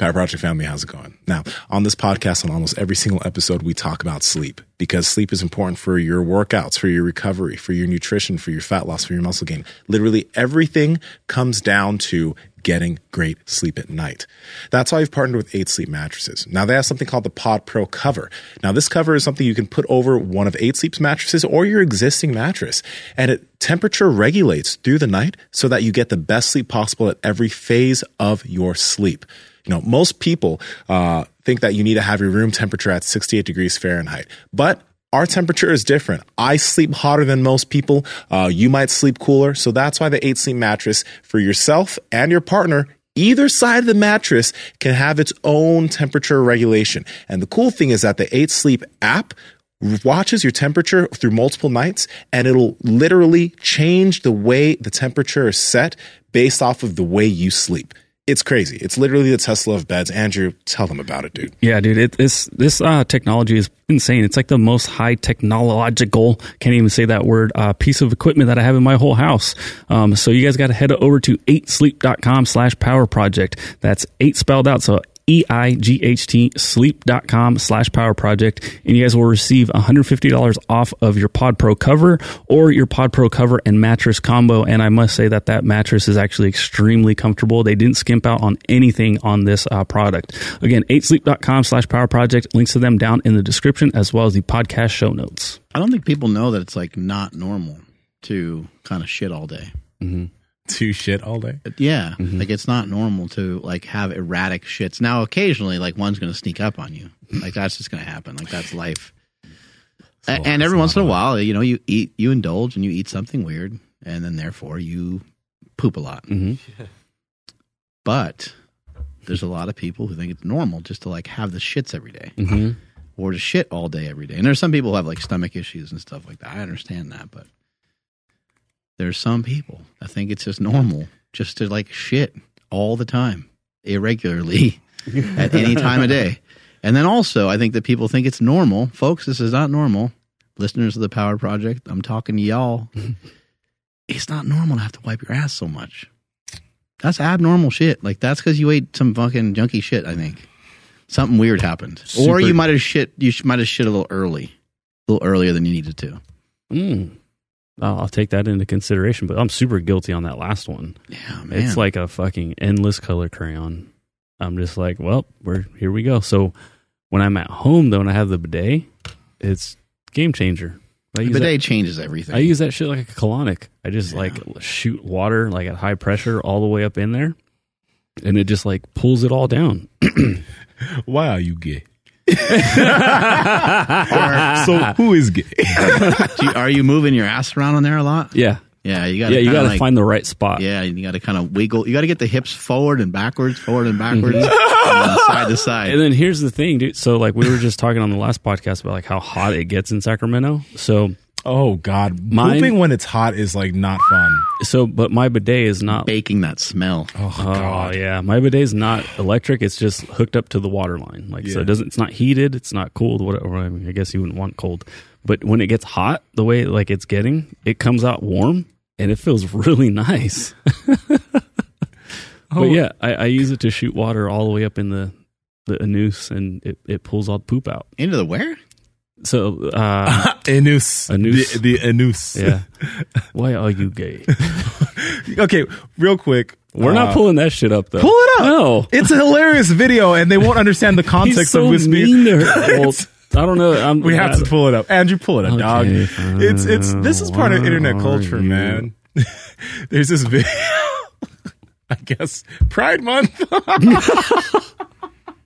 Power Project family, how's it going? Now, on this podcast, on almost every single episode, we talk about sleep because sleep is important for your workouts, for your recovery, for your nutrition, for your fat loss, for your muscle gain. Literally everything comes down to getting great sleep at night. That's why I've partnered with 8 Sleep mattresses. Now they have something called the Pod Pro cover. Now this cover is something you can put over one of 8 Sleep's mattresses or your existing mattress and it temperature regulates through the night so that you get the best sleep possible at every phase of your sleep. You know, most people uh, think that you need to have your room temperature at 68 degrees Fahrenheit, but our temperature is different. I sleep hotter than most people. Uh, you might sleep cooler. So that's why the 8 Sleep mattress for yourself and your partner, either side of the mattress can have its own temperature regulation. And the cool thing is that the 8 Sleep app watches your temperature through multiple nights and it'll literally change the way the temperature is set based off of the way you sleep it's crazy. It's literally the Tesla of beds. Andrew, tell them about it, dude. Yeah, dude. It, this this uh, technology is insane. It's like the most high technological, can't even say that word, uh, piece of equipment that I have in my whole house. Um, so you guys got to head over to 8sleep.com slash power project. That's eight spelled out. So E-I-G-H-T sleep.com slash power project. And you guys will receive $150 off of your Pod Pro cover or your Pod Pro cover and mattress combo. And I must say that that mattress is actually extremely comfortable. They didn't skimp out on anything on this uh, product. Again, 8sleep.com slash power project. Links to them down in the description as well as the podcast show notes. I don't think people know that it's like not normal to kind of shit all day. Mm-hmm to shit all day. Yeah, mm-hmm. like it's not normal to like have erratic shits. Now, occasionally, like one's going to sneak up on you. Like that's just going to happen. Like that's life. and, and every once in a while, you know, you eat, you indulge, and you eat something weird, and then therefore you poop a lot. Mm-hmm. But there's a lot of people who think it's normal just to like have the shits every day. Mm-hmm. or to shit all day every day. And there's some people who have like stomach issues and stuff like that. I understand that, but there's some people I think it's just normal just to like shit all the time, irregularly, at any time of day. And then also, I think that people think it's normal. Folks, this is not normal. Listeners of the Power Project, I'm talking to y'all. it's not normal to have to wipe your ass so much. That's abnormal shit. Like, that's because you ate some fucking junky shit, I think. Something weird happened. Super. Or you might have shit, you might have shit a little early, a little earlier than you needed to. Mm. I'll, I'll take that into consideration. But I'm super guilty on that last one. Yeah, man. It's like a fucking endless color crayon. I'm just like, well, we're here we go. So when I'm at home though, and I have the bidet, it's game changer. I use bidet that, changes everything. I use that shit like a colonic. I just yeah. like shoot water like at high pressure all the way up in there, and it just like pulls it all down. Why are you gay? so who is gay? you, are you moving your ass around on there a lot? Yeah. Yeah, you got yeah, you got to like, find the right spot. Yeah, you got to kind of wiggle. You got to get the hips forward and backwards, forward and backwards, mm-hmm. and side to side. And then here's the thing, dude. So like we were just talking on the last podcast about like how hot it gets in Sacramento. So Oh God, Mine, pooping when it's hot is like not fun. So, but my bidet is not baking that smell. Oh, oh God, yeah, my bidet is not electric. It's just hooked up to the water line. Like yeah. so, it doesn't. It's not heated. It's not cold. Whatever. I, mean, I guess you wouldn't want cold, but when it gets hot, the way like it's getting, it comes out warm and it feels really nice. oh. But yeah, I, I use it to shoot water all the way up in the the anus, and it, it pulls all the poop out into the where? So uh, anus, anus, the, the anus. Yeah. Why are you gay? okay, real quick. We're uh, not pulling that shit up though. Pull it up. No, it's a hilarious video, and they won't understand the context so of whiskey. Mean. Well, I don't know. I'm, we have to pull it up. Andrew, pull it up, okay, dog. Fine. It's it's this is part of internet culture, you? man. There's this video. I guess Pride Month.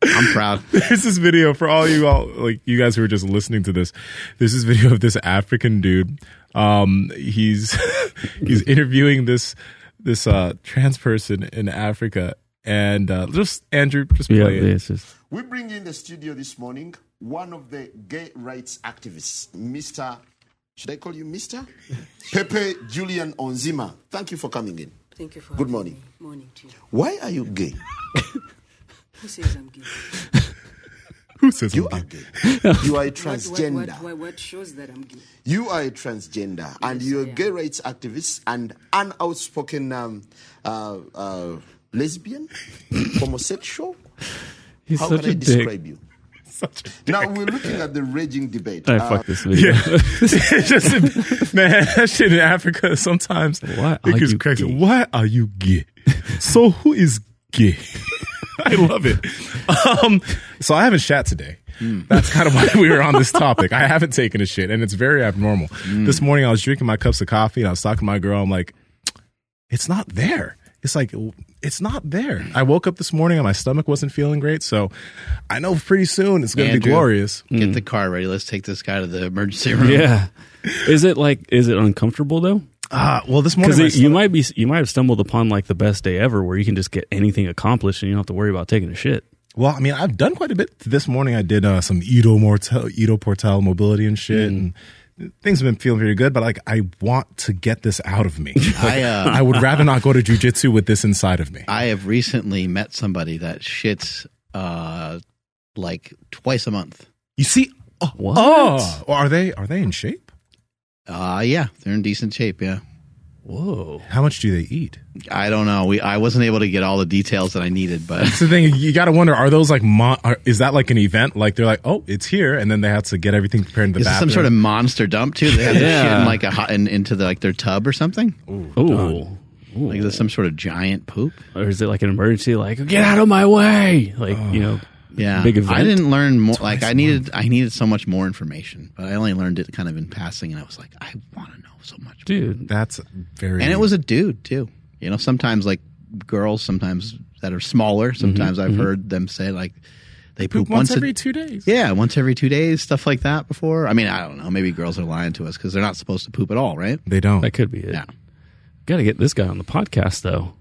I'm proud. There's this video for all you all like you guys who are just listening to this. There's this video of this African dude. Um, he's he's interviewing this this uh trans person in Africa, and uh, just Andrew, just play yeah, it. Just... We bring in the studio this morning one of the gay rights activists, Mr. Should I call you Mr. Pepe Julian Onziema? Thank you for coming in. Thank you for. Good morning. Me. Morning to you. Why are you gay? Who says I'm gay? Who says you I'm are gay? You are a transgender. What, what, what, shows that I'm gay? You are a transgender, yes, and you're a gay rights activist and an outspoken um, uh, uh, lesbian, homosexual. He's How such can I a dick. describe you? Now we're looking at the raging debate. I Uh, fuck this video. It's just man, that shit in Africa sometimes Why it are just you cracks gay? Why are you gay? so who is gay? I love it. Um, so I haven't shat today. That's kind of why we were on this topic. I haven't taken a shit, and it's very abnormal. This morning I was drinking my cups of coffee, and I was talking to my girl. I'm like, it's not there. It's like it's not there. I woke up this morning and my stomach wasn't feeling great, so I know pretty soon it's going to be glorious. Get the car ready. Let's take this guy to the emergency room. yeah. Is it like? Is it uncomfortable though? Uh, well, this morning Because my you might be, you might have stumbled upon like the best day ever, where you can just get anything accomplished and you don't have to worry about taking a shit. Well, I mean, I've done quite a bit. This morning, I did uh, some Edo Mortel, Ido Portal mobility and shit, and things have been feeling pretty good. But like, I want to get this out of me. I, uh, I would rather not go to jujitsu with this inside of me. I have recently met somebody that shits uh, like twice a month. You see? Oh, What? oh, are they are they in shape? Uh, yeah, they're in decent shape. Yeah, Whoa. How much do they eat? I don't know. We I wasn't able to get all the details that I needed, but That's the thing. You got to wonder: Are those like? Mo- are, is that like an event? Like they're like, oh, it's here, and then they have to get everything prepared in the bathroom. is bathroom. some sort of monster dump too? They have this shit in like a hot in, into the, like their tub or something. Ooh. Like is this some sort of giant poop? Or is it like an emergency? Like, get out of my way! Like, you know, Yeah, Big event? I didn't learn more. Like I needed, I needed so much more information, but I only learned it kind of in passing, and I was like, I want to know so much. more. dude. That's very. And it was a dude too. You know, sometimes like girls, sometimes that are smaller. Mm-hmm. Sometimes I've mm-hmm. heard them say like they poop, once, a- every two days. yeah, once every two days, stuff like that. Before, I mean, I don't know. Maybe girls are lying to us because they're not supposed to poop at all, right? They don't. That could be it. Yeah. Got to get this guy on the podcast though,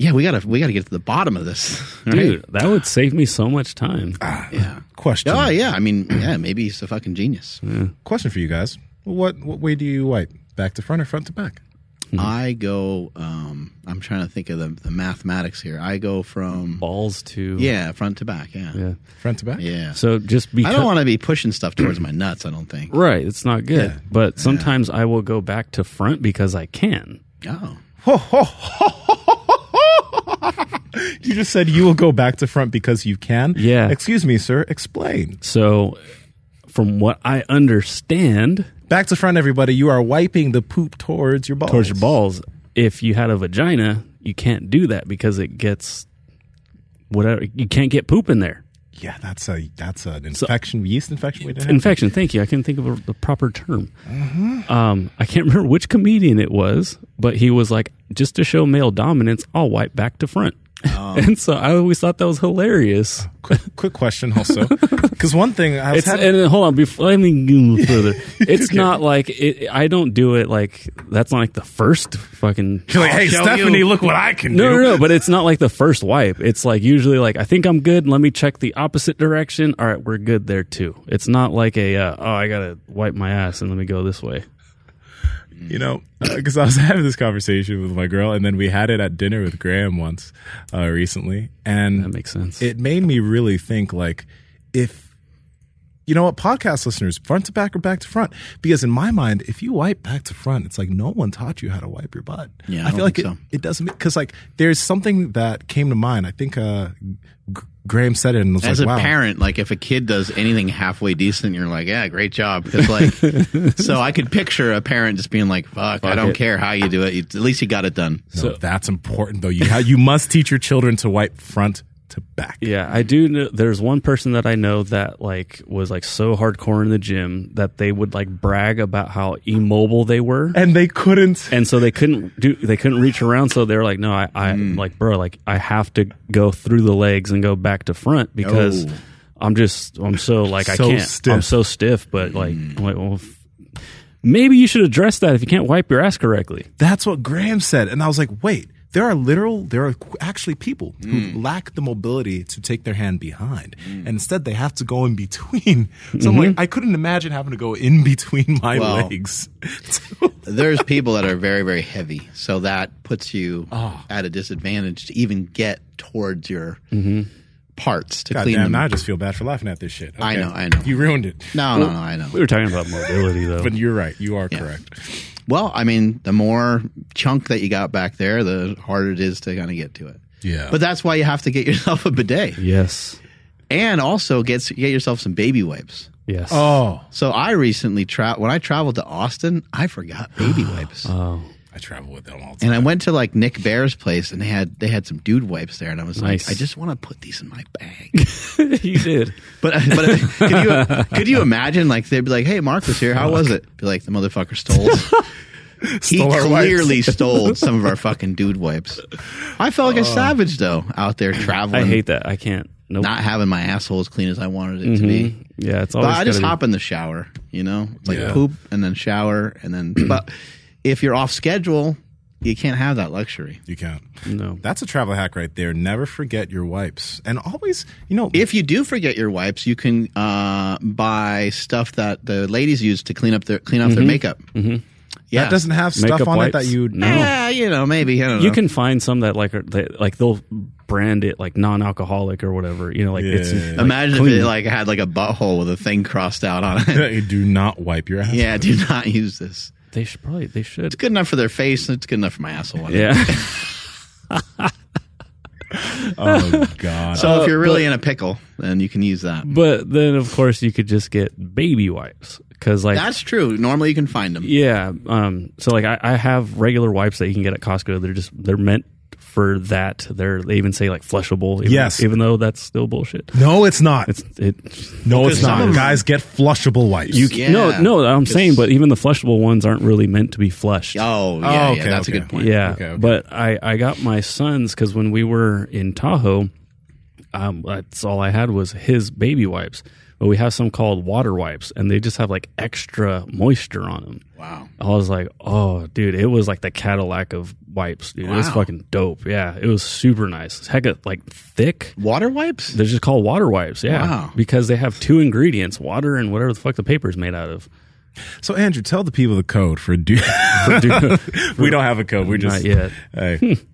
Yeah, we gotta we gotta get to the bottom of this, right? dude. That would save me so much time. Yeah. Question. Oh yeah, I mean, yeah, maybe he's a fucking genius. Question for you guys: What what way do you wipe? Back to front or front to back? I go. um I'm trying to think of the, the mathematics here. I go from Balls to yeah, front to back. Yeah, yeah. Front to back. yeah. So just because I don't want to be pushing stuff towards my nuts. I don't think. right, it's not good. Yeah. But sometimes I will go back to front because I can. Oh, You just said you will go back to front because you can. Yeah. Excuse me, sir. Explain. So, from what I understand, Back to front, everybody. You are wiping the poop towards your balls. towards your balls, if you had a vagina, you can't do that because it gets whatever. You can't get poop in there. Yeah, that's a that's an infection, yeast infection. We didn't have. Infection. Thank you. I can't think of a, the proper term. Mm-hmm. Um, I can't remember which comedian it was, but he was like, just to show male dominance, I'll wipe back to front. Oh. and so I always thought that was hilarious. quick, quick question also, because one thing I was It's having, and hold on before let me go further. It's not like it, I don't do it like that's not like the first fucking. you're like, hey, Stephanie, you." look what I can No, do. no, no, but it's not like the first wipe. It's like usually like I think I'm good. Let me check the opposite direction. All right, we're good there too. It's not like a uh, oh I gotta wipe my ass and let me go this way. You know, because I was having this conversation with my girl, and then we had it at dinner with Graham once uh, recently, and That makes sense. it made me really think like if you know what podcast listeners front to back or back to front because in my mind if you wipe back to front it's like no one taught you how to wipe your butt Yeah, I i feel don't like think it, so. it doesn't because like there's something that came to mind i think uh G- graham said it and was as like a wow parent, like if a kid does anything halfway decent, you're like, yeah, great job. Because like, so I could picture a parent just being like, fuck, I don't it. care how you do it. At least you got it done. no, that's important though you ha- you must teach your children to wipe front to back Yeah, I do. Know, there's one person that I know that like was like so hardcore in the gym that they would like brag about how immobile they were, and they couldn't and so they couldn't do they couldn't reach around. So they're like, no, I, I hmm. like bro, like I have to go through the legs and go back to front because Oh. I'm just I'm so like I can't stiff. I'm so stiff. But hmm. like, I'm like well, f- maybe you should address that if you can't wipe your ass correctly. That's what Graham said. And I was like, wait, there are literal, there are actually people who hmm. lack the mobility to take their hand behind. Hmm. And instead they have to go in between. So I'm like, hmm. I couldn't imagine having to go in between my Well- legs. There's people that are very, very heavy. So that puts you Oh. at a disadvantage to even get towards your mm-hmm. parts to God clean damn, them. now I just feel bad for laughing at this shit. I know, I know. You ruined it. no, no, no, I know. We were talking about mobility though. But you're right. You are correct. Well, I mean, the more chunk that you got back there, the harder it is to kind of get to it. Yeah. But that's why you have to get yourself a bidet Yes. and also get get yourself some baby wipes. Yes. oh, So I recently tra- when I traveled to Austin, I forgot baby wipes. Oh. I travel with them all the time. And. I went to like Nick Bear's place, and they had they had some dude wipes there, and I was Nice. like, I just want to put these in my bag. you did. But uh, but uh, could you could you imagine like they'd be like, Hey, Mark was here. How was it? Be like, the motherfucker stole. he Stole our wipes. clearly stole some of our fucking dude wipes. I felt like a oh. savage though out there traveling. I hate that. I can't. Nope. not having my asshole as clean as I wanted it to be. Mm-hmm. yeah, it's But. I just be- hop in the shower, you know, It's like Yeah. poop and then shower and then. but if you're off schedule, you can't have that luxury. you can't. No. That's a travel hack right there. Never forget your wipes, and always, you know, If you do forget your wipes, you can uh, buy stuff that the ladies use to clean up their clean off their makeup. Mm-hmm. Yeah, that doesn't have stuff Makeup on it that you No. Yeah, you know, maybe I don't know. You can find some that like are they, like they'll brand it like non-alcoholic or whatever. You know, like it's Yeah. like, imagine clean. if it like had like a butthole with a thing crossed out on it. do not wipe your ass. yeah, do not use this. They should probably they should. It's good enough for their face. and It's good enough for my asshole. Yeah. Oh God. So if you're really in a pickle, then you can use that. but then of course you could just get baby wipes because like That's true. Normally you can find them. yeah. Um. So like I, I have regular wipes that you can get at Costco. They're just they're meant for that. They're they even say like flushable. Even, Yes. Even though that's still bullshit. no, it's not. It's it. no, it's not. them- Guys, get flushable wipes. You Yeah. no no. I'm saying, but even the flushable ones aren't really meant to be flushed. Oh, yeah, Oh, yeah, okay, that's okay. a good point. Yeah, Okay, okay. but I I got my son's because when we were in Tahoe, um, that's all I had was his baby wipes. But we have some called water wipes, and they just have like extra moisture on them. Wow. I was like, oh, dude, it was like the Cadillac of wipes, dude. It was fucking dope. Yeah, it was super nice. Heck, it like thick. Water wipes? They're just called water wipes. Yeah, Wow. because they have two ingredients: water and whatever the fuck the paper is made out of. so Andrew, tell the people the code for do. we don't have a code. We just Not yet. Hey,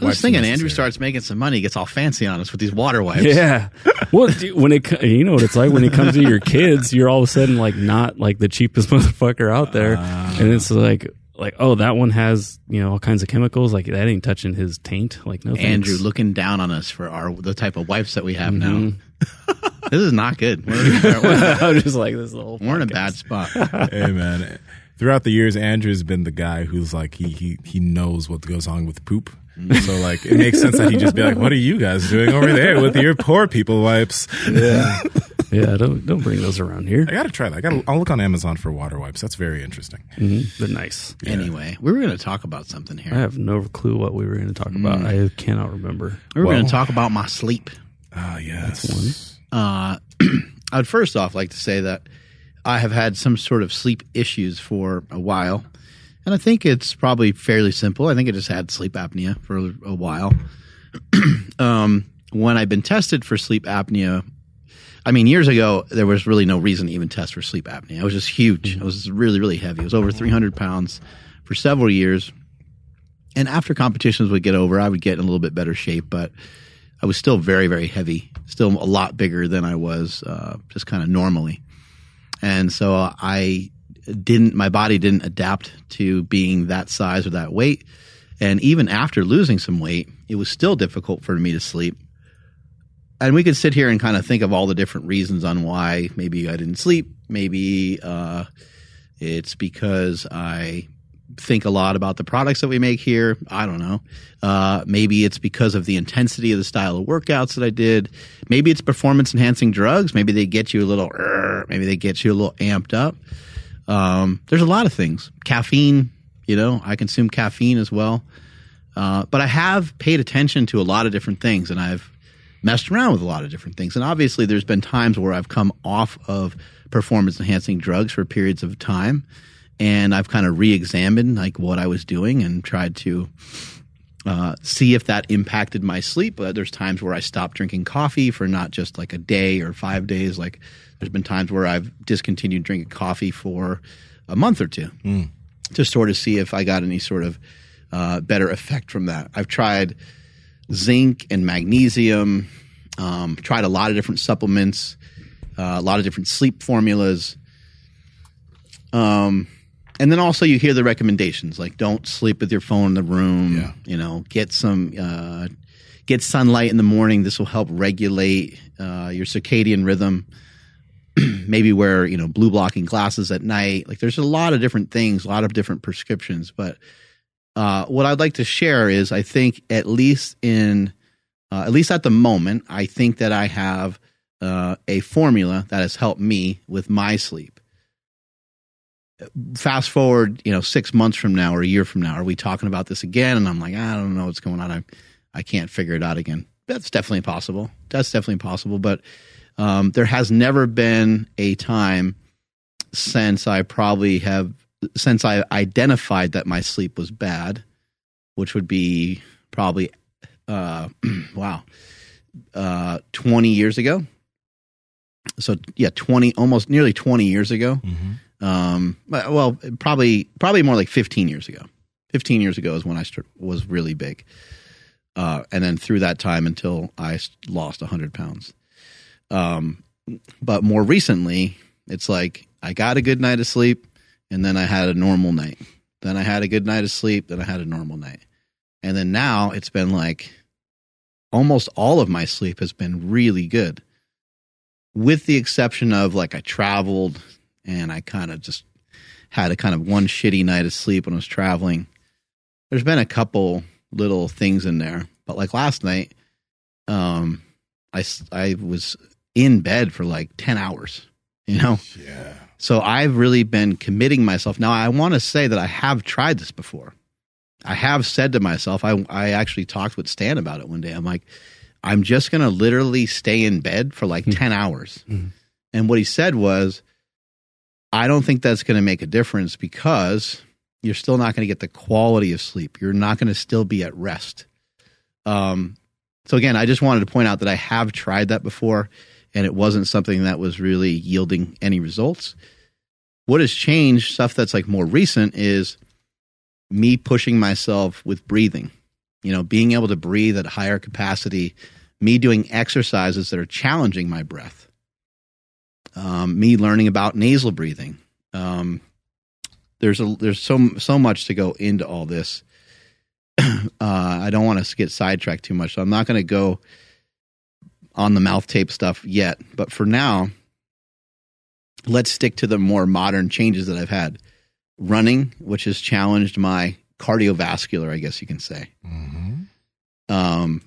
I was thinking. Andrew starts making some money, gets all fancy on us with these water wipes. Yeah. Well, dude, when it you know what it's like when it comes to your kids, you're all of a sudden like not like the cheapest motherfucker out there, and it's like like oh that one has you know all kinds of chemicals like that ain't touching his taint like no thanks. Andrew looking down on us for our the type of wipes that we have now. Mm-hmm. this is not good. We're, we're, I'm just like this whole we're in a bad spot. hey man. Throughout the years, Andrew's been the guy who's like he he he knows what goes on with poop. So like it makes sense that he'd just be like, "What are you guys doing over there with your poor people wipes?" yeah yeah don't don't bring those around here I gotta try that. I gotta. I'll look on Amazon for water wipes. That's very interesting. Mhm. they're nice. Anyway, we were going to talk about something here. I have no clue what we were going to talk about. I cannot remember. We were Well- going to talk about my sleep. Ah, yes. Uh, I'd first off like to say that I have had some sort of sleep issues for a while. And I think it's probably fairly simple. I think I just had sleep apnea for a while. um, when I've been tested for sleep apnea, I mean, years ago, there was really no reason to even test for sleep apnea. I was just huge. I was really, really heavy. I was over 300 pounds for several years. And after competitions would get over, I would get in a little bit better shape, but I was still very, very heavy, still a lot bigger than I was uh, just kind of normally. And so uh, I didn't, my body didn't adapt to being that size or that weight. And even after losing some weight, it was still difficult for me to sleep. And we could sit here and kind of think of all the different reasons on why maybe I didn't sleep. Maybe uh, it's because I think a lot about the products that we make here. I don't know. Uh, maybe it's because of the intensity of the style of workouts that I did. Maybe it's performance enhancing drugs. Maybe they get you a little, maybe they get you a little amped up. Um, there's a lot of things. Caffeine, you know, I consume caffeine as well. Uh, but I have paid attention to a lot of different things and I've messed around with a lot of different things. And obviously, there's been times where I've come off of performance enhancing drugs for periods of time and I've kind of re examined like what I was doing and tried to uh, see if that impacted my sleep. But there's times where I stopped drinking coffee for not just like a day or five days. Like there's been times where I've discontinued drinking coffee for a month or two to sort of see if I got any sort of uh, better effect from that. I've tried zinc and magnesium, um, tried a lot of different supplements, uh, a lot of different sleep formulas. Um, and then also you hear the recommendations like don't sleep with your phone in the room. Yeah. You know, get some. Uh, get sunlight in the morning. This will help regulate uh, your circadian rhythm. Maybe wear you know blue blocking glasses at night. Like there's a lot of different things, a lot of different prescriptions. But uh, what I'd like to share is I think at least in uh, at least at the moment, I think that I have uh, a formula that has helped me with my sleep. Fast forward, you know, six months from now or a year from now, are we talking about this again? And I'm like, I don't know what's going on. I, I can't figure it out again. That's definitely possible. That's definitely possible. But um, there has never been a time since I probably have since I identified that my sleep was bad, which would be probably uh, wow, uh, twenty years ago. So yeah, twenty, almost nearly twenty years ago. Um, well, probably probably more like fifteen years ago. Fifteen years ago is when I st- was really big, uh, and then through that time until I lost hundred pounds. Um, but more recently, it's like I got a good night of sleep, and then I had a normal night. Then I had a good night of sleep. Then I had a normal night. And then now it's been like almost all of my sleep has been really good, with the exception of like I traveled and I kind of just had a kind of one shitty night of sleep when I was traveling. There's been a couple little things in there, but like last night, um, I, I was in bed for like 10 hours, you know? Yeah. So I've really been committing myself. Now I want to say that I have tried this before. I have said to myself, I I actually talked with Stan about it one day. I'm like, I'm just gonna literally stay in bed for like 10 hours. And what he said was, I don't think that's gonna make a difference because you're still not gonna get the quality of sleep. You're not gonna still be at rest. Um so again, I just wanted to point out that I have tried that before and it wasn't something that was really yielding any results. What has changed, stuff that's like more recent, is me pushing myself with breathing. You know, being able to breathe at higher capacity, me doing exercises that are challenging my breath, um, me learning about nasal breathing. Um, there's a there's so so much to go into all this. uh, I don't want to get sidetracked too much, so I'm not going to go on the mouth tape stuff yet. But for now, let's stick to the more modern changes that I've had. Running, which has challenged my cardiovascular, I guess you can say. Um,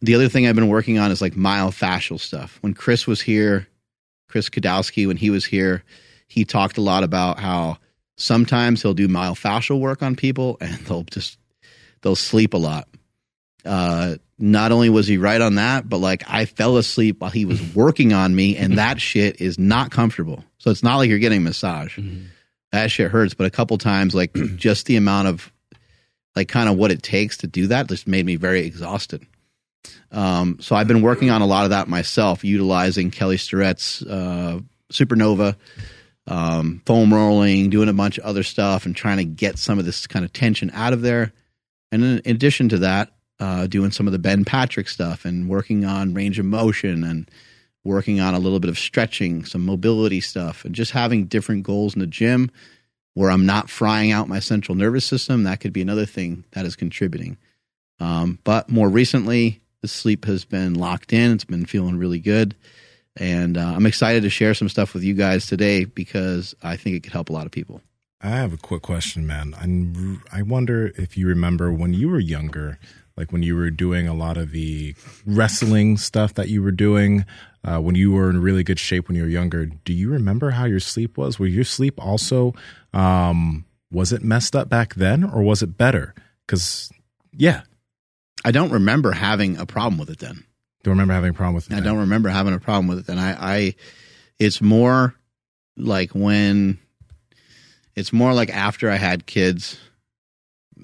the other thing I've been working on is like myofascial stuff. When Chris was here, Chris Kadowski, when he was here, he talked a lot about how sometimes he'll do myofascial work on people and they'll just they'll sleep a lot. Uh, not only was he right on that, but like I fell asleep while he was working on me, and that shit is not comfortable. So it's not like you're getting a massage. That shit hurts. But a couple times, like just the amount of like kind of what it takes to do that just made me very exhausted. Um, so I've been working on a lot of that myself, utilizing Kelly Starrett's uh, Supernova, um, foam rolling, doing a bunch of other stuff, and trying to get some of this kind of tension out of there. And in addition to that, uh, doing some of the Ben Patrick stuff and working on range of motion and working on a little bit of stretching, some mobility stuff, and just having different goals in the gym where I'm not frying out my central nervous system. That could be another thing that is contributing. Um, but more recently, the sleep has been locked in. It's been feeling really good. And uh, I'm excited to share some stuff with you guys today because I think it could help a lot of people. I have a quick question, man. I'm, I wonder if you remember when you were younger, like when you were doing a lot of the wrestling stuff that you were doing, uh, when you were in really good shape when you were younger. Do you remember how your sleep was? Were your sleep also, um, was it messed up back then or was it better? Because, yeah, I don't remember having a problem with it then. don't remember having a problem with it. I then. don't remember having a problem with it. And I, I, it's more like when, it's more like after I had kids.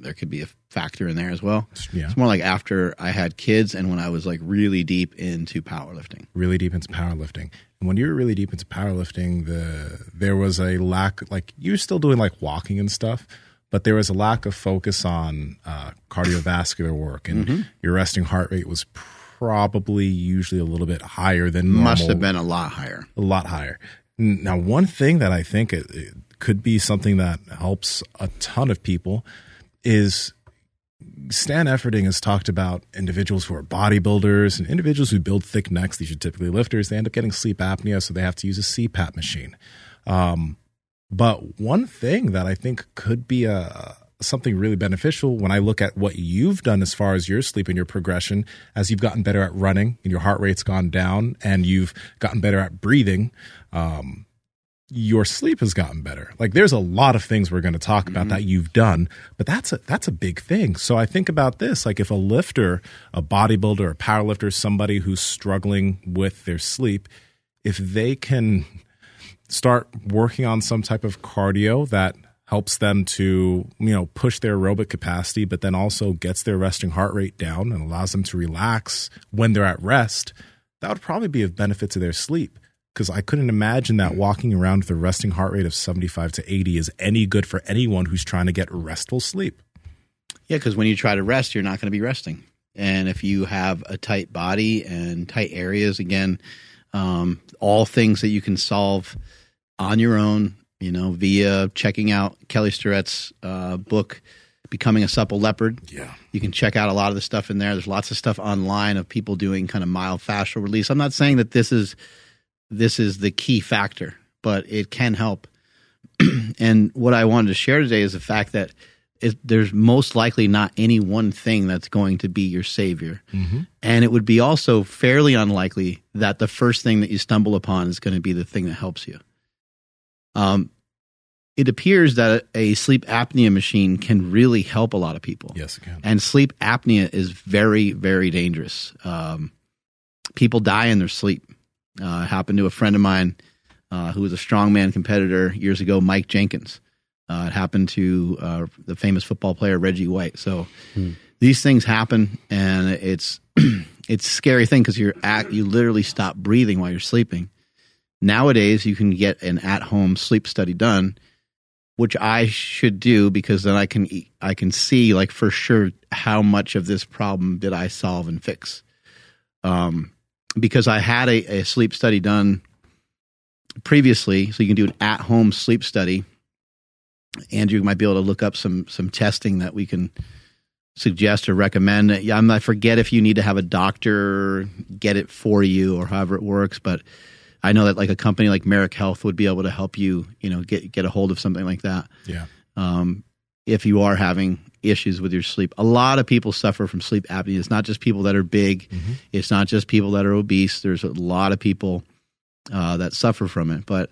There could be a factor in there as well. Yeah. It's more like after I had kids and when I was like really deep into powerlifting. really deep into powerlifting. And when you were really deep into powerlifting, the there was a lack like you were still doing like walking and stuff, but there was a lack of focus on uh, cardiovascular work, and Mm-hmm. your resting heart rate was probably usually a little bit higher than normal, Must have been a lot higher. a lot higher. Now, one thing that I think it, it could be something that helps a ton of people is Stan Efferding has talked about individuals who are bodybuilders and individuals who build thick necks. These are typically lifters. They end up getting sleep apnea, so they have to use a CPAP machine. Um, but one thing that I think could be a something really beneficial when I look at what you've done as far as your sleep and your progression, as you've gotten better at running and your heart rate's gone down, and you've gotten better at breathing. Um, your sleep has gotten better. Like there's a lot of things we're going to talk about mm-hmm. that you've done, but that's a that's a big thing. So I think about this like if a lifter, a bodybuilder, a powerlifter, somebody who's struggling with their sleep, if they can start working on some type of cardio that helps them to, you know, push their aerobic capacity but then also gets their resting heart rate down and allows them to relax when they're at rest, that would probably be of benefit to their sleep because I couldn't imagine that walking around with a resting heart rate of 75 to 80 is any good for anyone who's trying to get restful sleep. Yeah, because when you try to rest, you're not going to be resting. And if you have a tight body and tight areas, again, um, all things that you can solve on your own, you know, via checking out Kelly Starrett's uh, book, Becoming a Supple Leopard. Yeah. You can check out a lot of the stuff in there. There's lots of stuff online of people doing kind of myofascial release. I'm not saying that this is this is the key factor, but it can help. and what I wanted to share today is the fact that it, there's most likely not any one thing that's going to be your savior. And it would be also fairly unlikely that the first thing that you stumble upon is going to be the thing that helps you. Um, it appears that a sleep apnea machine can really help a lot of people. Yes, again. And sleep apnea is very, very dangerous. Um, people die in their sleep. Uh, happened to a friend of mine uh, who was a strongman competitor years ago, Mike Jenkins. Uh, it happened to uh, the famous football player Reggie White. So these things happen, and it's it's a scary thing because you're at you literally stop breathing while you're sleeping. Nowadays, you can get an at-home sleep study done, which I should do because then I can I can see like for sure how much of this problem did I solve and fix. Um, because I had a, a sleep study done previously, so you can do an at-home sleep study. Andrew might be able to look up some some testing that we can suggest or recommend. I'm I forget if you need to have a doctor get it for you or however it works, but I know that like a company like Marek Health would be able to help you, you know, get get a hold of something like that. Yeah. Um, if you are having issues with your sleep, a lot of people suffer from sleep apnea. It's not just people that are big. It's not just people that are obese. There's a lot of people uh, that suffer from it, but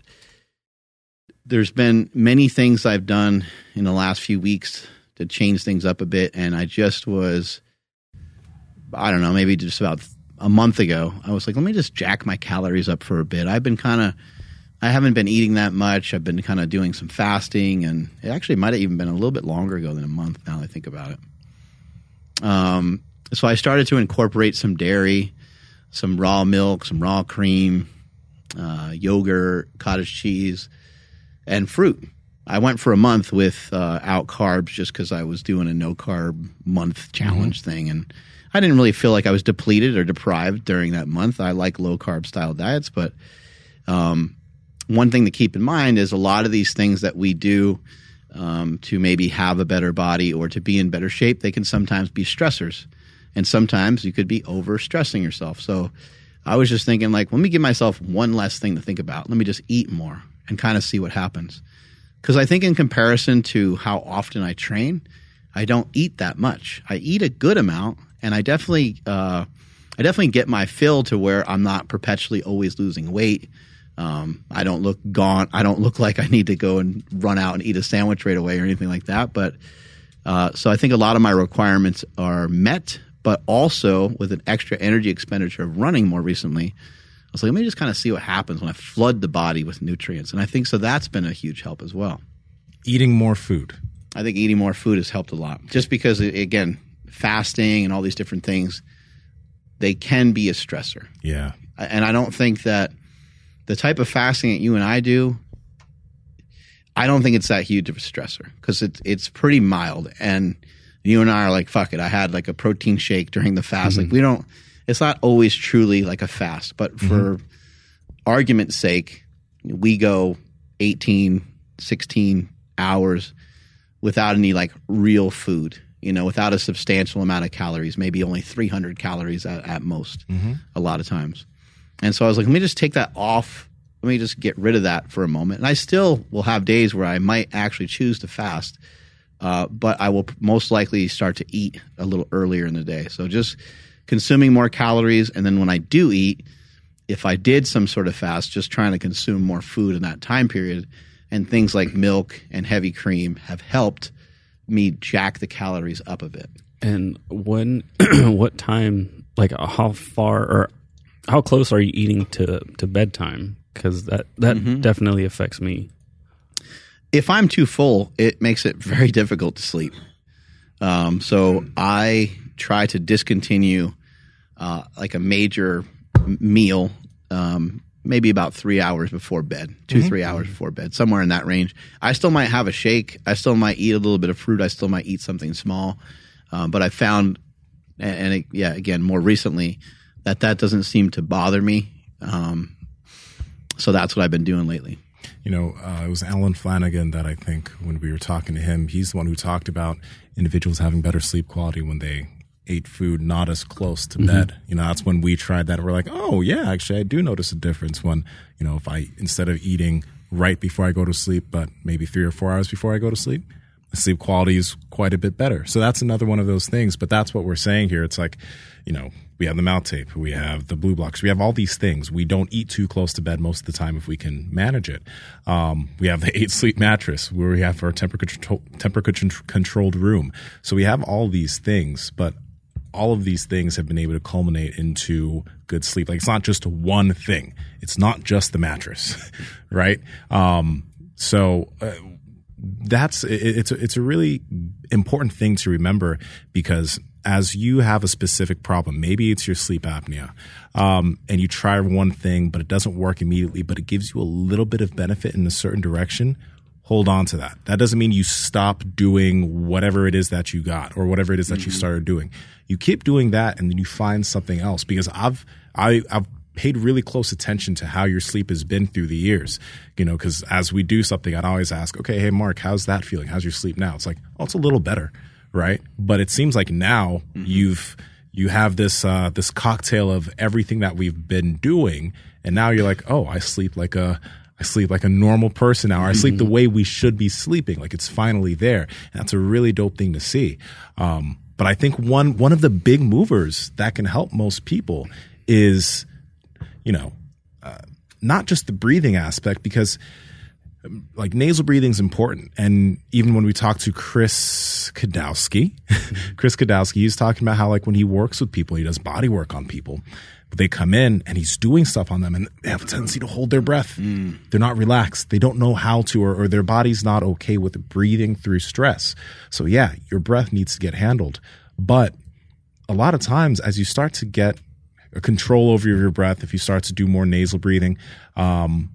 there's been many things I've done in the last few weeks to change things up a bit. And I just was, I don't know, maybe just about a month ago, I was like, let me just jack my calories up for a bit. I've been kind of, I haven't been eating that much. I've been kind of doing some fasting, and it actually might have even been a little bit longer ago than a month now that I think about it. Um, so I started to incorporate some dairy, some raw milk, some raw cream, uh, yogurt, cottage cheese, and fruit. I went for a month with uh, out carbs just because I was doing a no carb month challenge thing, and I didn't really feel like I was depleted or deprived during that month. I like low carb style diets, but um, one thing to keep in mind is a lot of these things that we do um, to maybe have a better body or to be in better shape, they can sometimes be stressors, and sometimes you could be over stressing yourself. So I was just thinking, like, let me give myself one less thing to think about. Let me just eat more and kind of see what happens. Because I think, in comparison to how often I train, I don't eat that much. I eat a good amount, and I definitely, uh, I definitely get my fill to where I'm not perpetually always losing weight. Um, I don't look gaunt. I don't look like I need to go and run out and eat a sandwich right away or anything like that. But uh, so I think a lot of my requirements are met, but also with an extra energy expenditure of running more recently. I was like, let me just kind of see what happens when I flood the body with nutrients. And I think so that's been a huge help as well. Eating more food. I think eating more food has helped a lot. Just because, again, fasting and all these different things, they can be a stressor. Yeah. And I don't think that the type of fasting that you and I do, I don't think it's that huge of a stressor because it's it's pretty mild. And you and I are like, fuck it. I had like a protein shake during the fast. Like mm-hmm. we don't. It's not always truly like a fast, but mm-hmm. for argument's sake, we go 18, 16 hours without any like real food. you know, without a substantial amount of calories, maybe only 300 calories at, at most, mm-hmm. a lot of times. And so I was like, let me just take that off. Let me just get rid of that for a moment. And I still will have days where I might actually choose to fast, uh, but I will most likely start to eat a little earlier in the day. So just consuming more calories. And then when I do eat, if I did some sort of fast, just trying to consume more food in that time period, and things like milk and heavy cream have helped me jack the calories up a bit. And when, what time, like how far or how close are you eating to, to bedtime? Because that, that definitely affects me. if I'm too full, it makes it very difficult to sleep. Um, so I try to discontinue uh, like a major m- meal, um, maybe about three hours before bed, 2 three hours before bed, somewhere in that range. I still might have a shake. I still might eat a little bit of fruit. I still might eat something small. Um, but I found, and, and it, yeah, again, more recently, that that doesn't seem to bother me. Um, so that's what I've been doing lately. You know, uh, it was Alan Flanagan that I think when we were talking to him, he's the one who talked about individuals having better sleep quality when they ate food not as close to bed. You know, that's when we tried that. We're like, oh, yeah, actually, I do notice a difference when, you know, if I, instead of eating right before I go to sleep, but maybe three or four hours before I go to sleep, sleep quality is quite a bit better. So that's another one of those things. But that's what we're saying here. It's like, you know, we have the mouth tape, we have the blue blocks, we have all these things. We don't eat too close to bed most of the time if we can manage it. Um, we have the eight sleep mattress where we have our temperature control, temperature controlled room. So we have all these things, but all of these things have been able to culminate into good sleep. Like it's not just one thing. It's not just the mattress, right? Um, so uh, that's it's a, it's a really important thing to remember because as you have a specific problem, maybe it's your sleep apnea, um, and you try one thing but it doesn't work immediately, but it gives you a little bit of benefit in a certain direction. Hold on to that. That doesn't mean you stop doing whatever it is that you got or whatever it is that you started doing. You keep doing that, and then you find something else. Because I've I, I've paid really close attention to how your sleep has been through the years. You know, because as we do something, I'd always ask, okay, hey, Mark, how's that feeling? How's your sleep now? It's like, oh, it's a little better, right? But it seems like now you've you have this uh, this cocktail of everything that we've been doing, and now you're like, oh, I sleep like a I sleep like a normal person now. Or I sleep the way we should be sleeping. Like it's finally there, and that's a really dope thing to see. Um, but I think one one of the big movers that can help most people is you know, uh, not just the breathing aspect, because um, like nasal breathing is important. And even when we talk to Chris Kadowski, Chris Kadowski, he's talking about how like when he works with people, he does body work on people. They come in and he's doing stuff on them and they have a tendency to hold their breath. They're not relaxed. They don't know how to, or, or their body's not okay with breathing through stress. So yeah, your breath needs to get handled. But a lot of times as you start to get control over your breath, if you start to do more nasal breathing, um,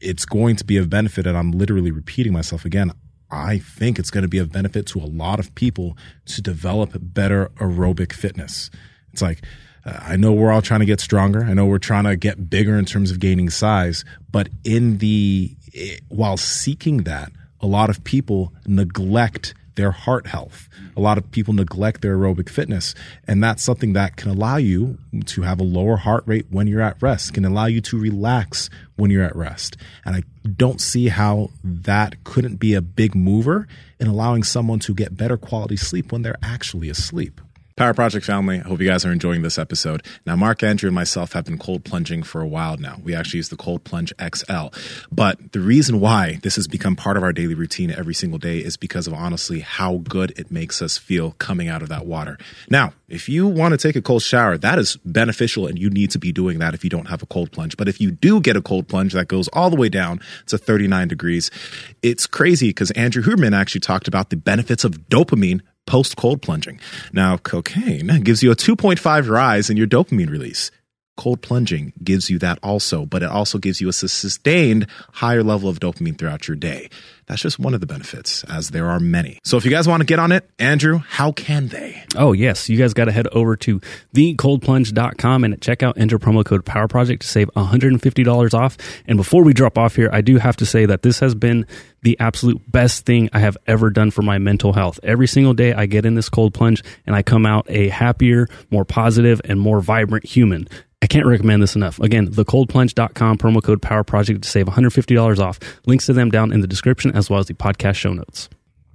it's going to be of benefit. And I'm literally repeating myself again. I think it's going to be of benefit to a lot of people to develop better aerobic fitness. It's like, uh, I know we're all trying to get stronger. I know we're trying to get bigger in terms of gaining size, but in the, eh, while seeking that, a lot of people neglect their heart health. A lot of people neglect their aerobic fitness. And that's something that can allow you to have a lower heart rate when you're at rest, can allow you to relax when you're at rest. And I don't see how that couldn't be a big mover in allowing someone to get better quality sleep when they're actually asleep. Power Project family, I hope you guys are enjoying this episode. Now, Mark, Andrew, and myself have been cold plunging for a while now. We actually use the Cold Plunge XL. But the reason why this has become part of our daily routine every single day is because of honestly how good it makes us feel coming out of that water. Now, if you want to take a cold shower, that is beneficial and you need to be doing that if you don't have a cold plunge. But if you do get a cold plunge that goes all the way down to 39 degrees, it's crazy because Andrew Huberman actually talked about the benefits of dopamine post cold plunging. Now, cocaine gives you a 2.5 rise in your dopamine release. Cold plunging gives you that also, but it also gives you a sustained higher level of dopamine throughout your day. That's just one of the benefits, as there are many. So if you guys want to get on it, Andrew, how can they? Oh, yes. You guys got to head over to thecoldplunge.com and at checkout, enter promo code Power Project to save $150 off. And before we drop off here, I do have to say that this has been the absolute best thing I have ever done for my mental health. Every single day I get in this cold plunge and I come out a happier, more positive, and more vibrant human. Can't recommend this enough. Again, thecoldplunge.com, promo code Power Project to save $150 off. Links to them down in the description as well as the podcast show notes.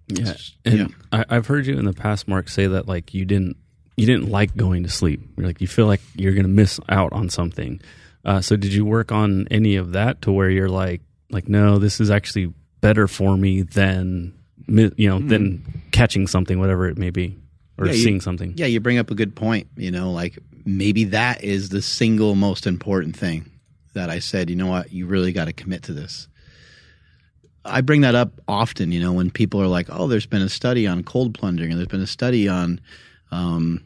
Yeah. And Yeah. I, I've heard you in the past, Mark, say that like you didn't you didn't like going to sleep. You're like you feel like you're gonna miss out on something. Uh, so did you work on any of that to where you're like like no, this is actually better for me than you know than catching something, whatever it may be, or Yeah, you- seeing something. Yeah, you bring up a good point. You know, like maybe that is the single most important thing that I said, you know what, you really got to commit to this. I bring that up often, you know, when people are like, oh, there's been a study on cold plunging, or there's been a study on um,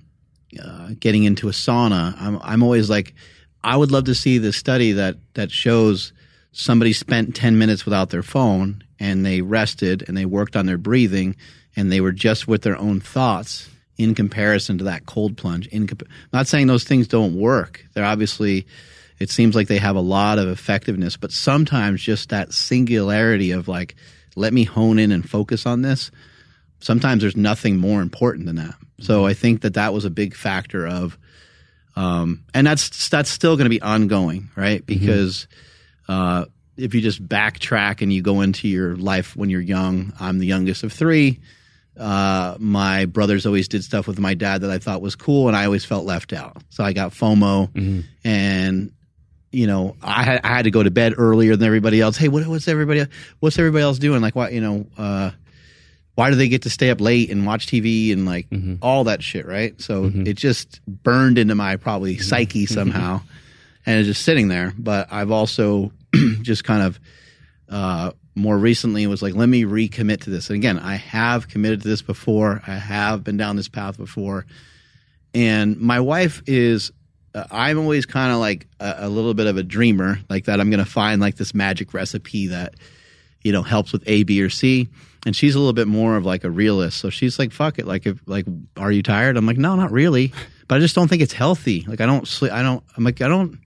uh, getting into a sauna. I'm, I'm always like, I would love to see the study that, that shows somebody spent 10 minutes without their phone and they rested and they worked on their breathing and they were just with their own thoughts in comparison to that cold plunge. In not saying those things don't work. They're obviously, it seems like they have a lot of effectiveness, but sometimes just that singularity of like, let me hone in and focus on this. Sometimes there's nothing more important than that. So I think that that was a big factor of, um, and that's that's still going to be ongoing, right? Because uh, if you just backtrack and you go into your life when you're young, I'm the youngest of three. Uh, my brothers always did stuff with my dad that I thought was cool, and I always felt left out. So I got FOMO, and you know, I had, I had to go to bed earlier than everybody else. Hey, what, what's everybody what's everybody else doing? Like, what you know, uh, why do they get to stay up late and watch TV and like all that shit, right? So it just burned into my probably psyche somehow, and it's just sitting there. But I've also just kind of uh, more recently was like, let me recommit to this. And again, I have committed to this before. I have been down this path before, and my wife is. Uh, I'm always kind of like a, a little bit of a dreamer, like that. I'm going to find like this magic recipe that you know helps with A, B, or C. And she's a little bit more of like a realist. So she's like, "Fuck it." Like, if like, are you tired? I'm like, no, not really. But I just don't think it's healthy. Like, I don't sleep. I don't. I'm like, I don't.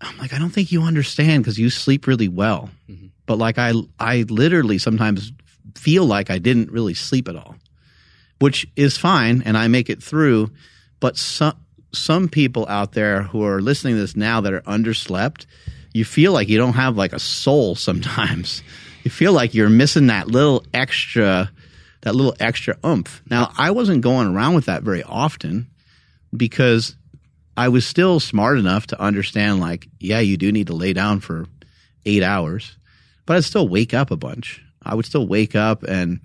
I'm like, I don't think you understand because you sleep really well. But like, I I literally sometimes feel like I didn't really sleep at all, which is fine, and I make it through. But some some people out there who are listening to this now that are underslept, you feel like you don't have like a soul sometimes. You feel like you're missing that little extra that little extra oomph. Now, I wasn't going around with that very often because I was still smart enough to understand like, yeah, you do need to lay down for 8 hours, but I'd still wake up a bunch. I would still wake up and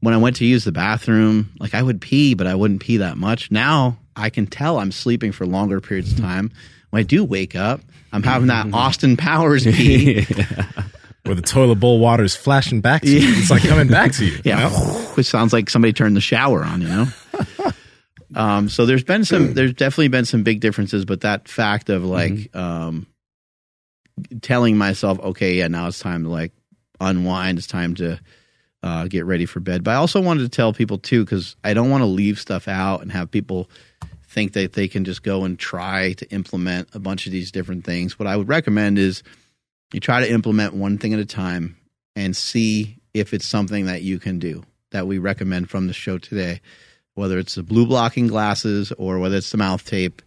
when I went to use the bathroom, like I would pee, but I wouldn't pee that much. Now I can tell I'm sleeping for longer periods of time. When I do wake up, I'm having that Austin Powers pee. Where the toilet bowl water is flashing back to you. It's like coming back to you. you Yeah, know? which sounds like somebody turned the shower on. You know. um, so there's been some. There's definitely been some big differences, but that fact of like um, telling myself, okay, yeah, now it's time to like unwind. It's time to uh, get ready for bed. But I also wanted to tell people too, because I don't want to leave stuff out and have people think that they can just go and try to implement a bunch of these different things. What I would recommend is you try to implement one thing at a time and see if it's something that you can do that we recommend from the show today, whether it's the blue blocking glasses or whether it's the mouth tape.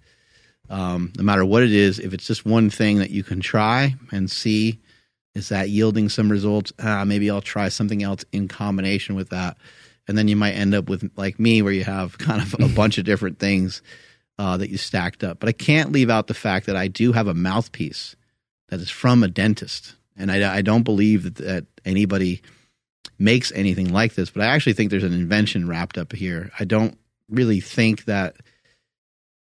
Um, no matter what it is, if it's just one thing that you can try and see, is that yielding some results? Ah, maybe I'll try something else in combination with that. And then you might end up with, like me, where you have kind of a bunch of different things uh, that you stacked up. But I can't leave out the fact that I do have a mouthpiece that is from a dentist. And I, I don't believe that, that anybody makes anything like this, but I actually think there's an invention wrapped up here. I don't really think that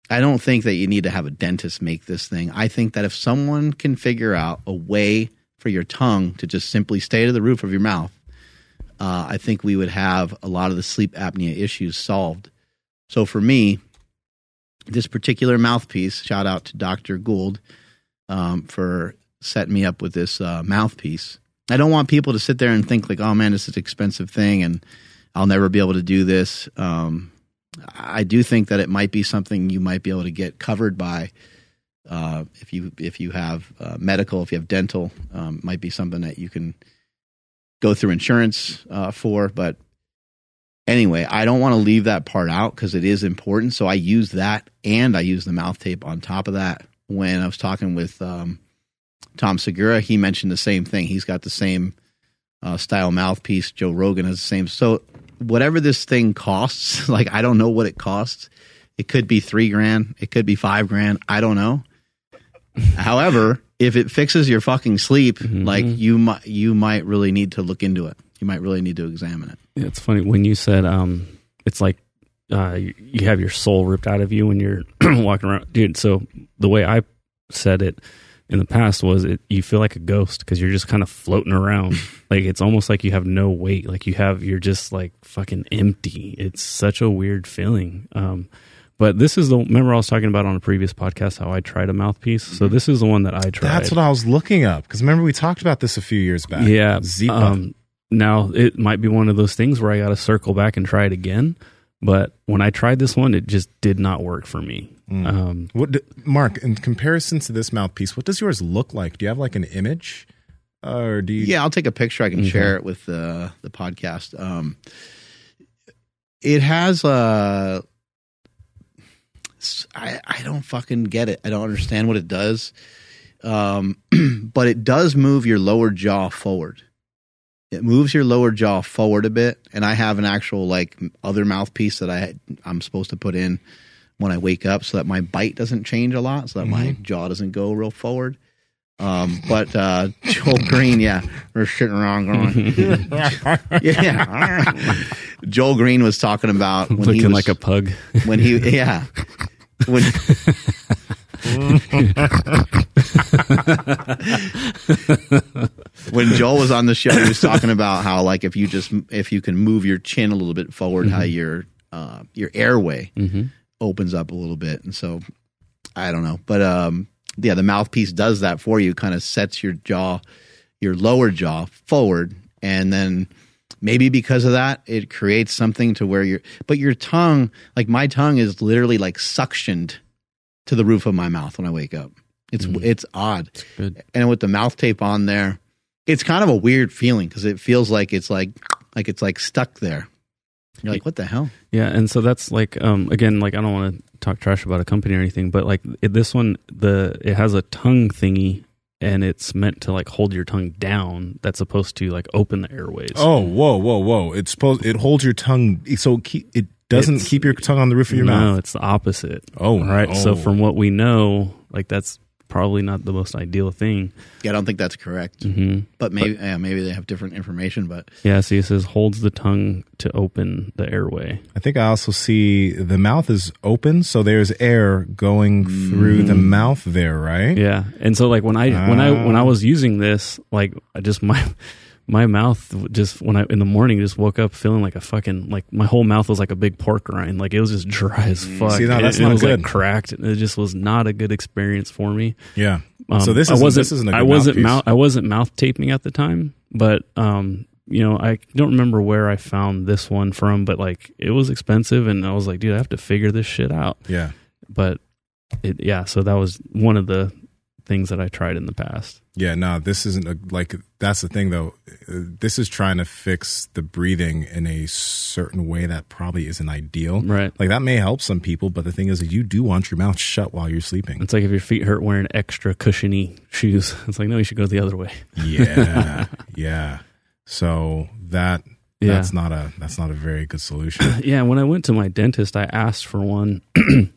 I don't think that you need to have a dentist make this thing. I think that if someone can figure out a way for your tongue to just simply stay to the roof of your mouth, uh, I think we would have a lot of the sleep apnea issues solved. So for me, this particular mouthpiece, shout out to Dr. Gould um, for setting me up with this uh, mouthpiece. I don't want people to sit there and think like, oh man, this is an expensive thing and I'll never be able to do this. Um, I do think that it might be something you might be able to get covered by uh, if you if you have uh, medical, if you have dental, um, might be something that you can go through insurance uh, for. But anyway, I don't want to leave that part out because it is important. So I use that and I use the mouth tape on top of that. When I was talking with um, Tom Segura, he mentioned the same thing. He's got the same uh, style mouthpiece. Joe Rogan has the same. So whatever this thing costs, like I don't know what it costs. It could be three grand. It could be five grand. I don't know. However, if it fixes your fucking sleep, like you might you might really need to look into it. You might really need to examine it. Yeah, it's funny when you said um, it's like uh, you have your soul ripped out of you when you're walking around, dude. So the way I said it in the past was it you feel like a ghost because you're just kind of floating around. like it's almost like you have no weight. Like you have you're just like fucking empty. It's such a weird feeling. Um, but this is the remember I was talking about on a previous podcast how I tried a mouthpiece. So this is the one that I tried. That's what I was looking up because remember we talked about this a few years back. Yeah. Um, now it might be one of those things where I got to circle back and try it again. But when I tried this one, it just did not work for me. Um, what, d- Mark? In comparison to this mouthpiece, what does yours look like? Do you have like an image, uh, or do you? Yeah, I'll take a picture. I can share it with the the podcast. Um, it has a. I I don't fucking get it. I don't understand what it does. Um, but it does move your lower jaw forward. It moves your lower jaw forward a bit, and I have an actual like other mouthpiece that I I'm supposed to put in when I wake up, so that my bite doesn't change a lot, so that my jaw doesn't go real forward. Um, but uh, Joel Greene, yeah, we're sitting around going, yeah. Joel Greene was talking about when he looking was, like a pug. when he, yeah, when when Joel was on the show, he was talking about how like if you just if you can move your chin a little bit forward, how your uh, your airway opens up a little bit, and so I don't know, but um, yeah, the mouthpiece does that for you, kind of sets your jaw, your lower jaw forward, and then maybe because of that, it creates something to where your but your tongue, like my tongue, is literally like suctioned to the roof of my mouth when I wake up. It's it's odd, good. and with the mouth tape on there, it's kind of a weird feeling because it feels like it's like like it's like stuck there. You're like, what the hell? Yeah, and so that's like um again like I don't want to talk trash about a company or anything, but like it, this one the it has a tongue thingy and it's meant to like hold your tongue down. That's supposed to like open the airways. Oh, whoa, whoa, whoa! It's supposed it holds your tongue, so keep, it doesn't It's- keep your tongue on the roof of your no, mouth. No, it's the opposite. Oh, right. So from what we know, like that's probably not the most ideal thing. Yeah, I don't think that's correct. hmm But maybe yeah, maybe they have different information. But Yeah. See, it says holds the tongue to open the airway. I think I also see the mouth is open, so there's air going through the mouth there, right? Yeah, and so like when I when I when I was using this, like I just my my mouth just when I in the morning just woke up feeling like a fucking like my whole mouth was like a big pork rind, like it was just dry as fuck. See, It- that's it, not was good. like cracked. It just was not a good experience for me. Yeah. Um, so this I isn't, wasn't this isn't a good I wasn't mouth I wasn't mouth taping at the time, but um you know I don't remember where I found this one from, but like it was expensive, and I was like, dude, I have to figure this shit out. Yeah. But it yeah, so that was one of the things that I tried in the past. Yeah, no, this isn't a, like that's the thing though. This is trying to fix the breathing in a certain way that probably isn't ideal. Right. Like that may help some people, but the thing is, you do want your mouth shut while you're sleeping. It's like if your feet hurt wearing extra cushiony shoes. It's like, no, you should go the other way. Yeah, yeah. So that Yeah. that's not a that's not a very good solution. Yeah, when I went to my dentist, I asked for one,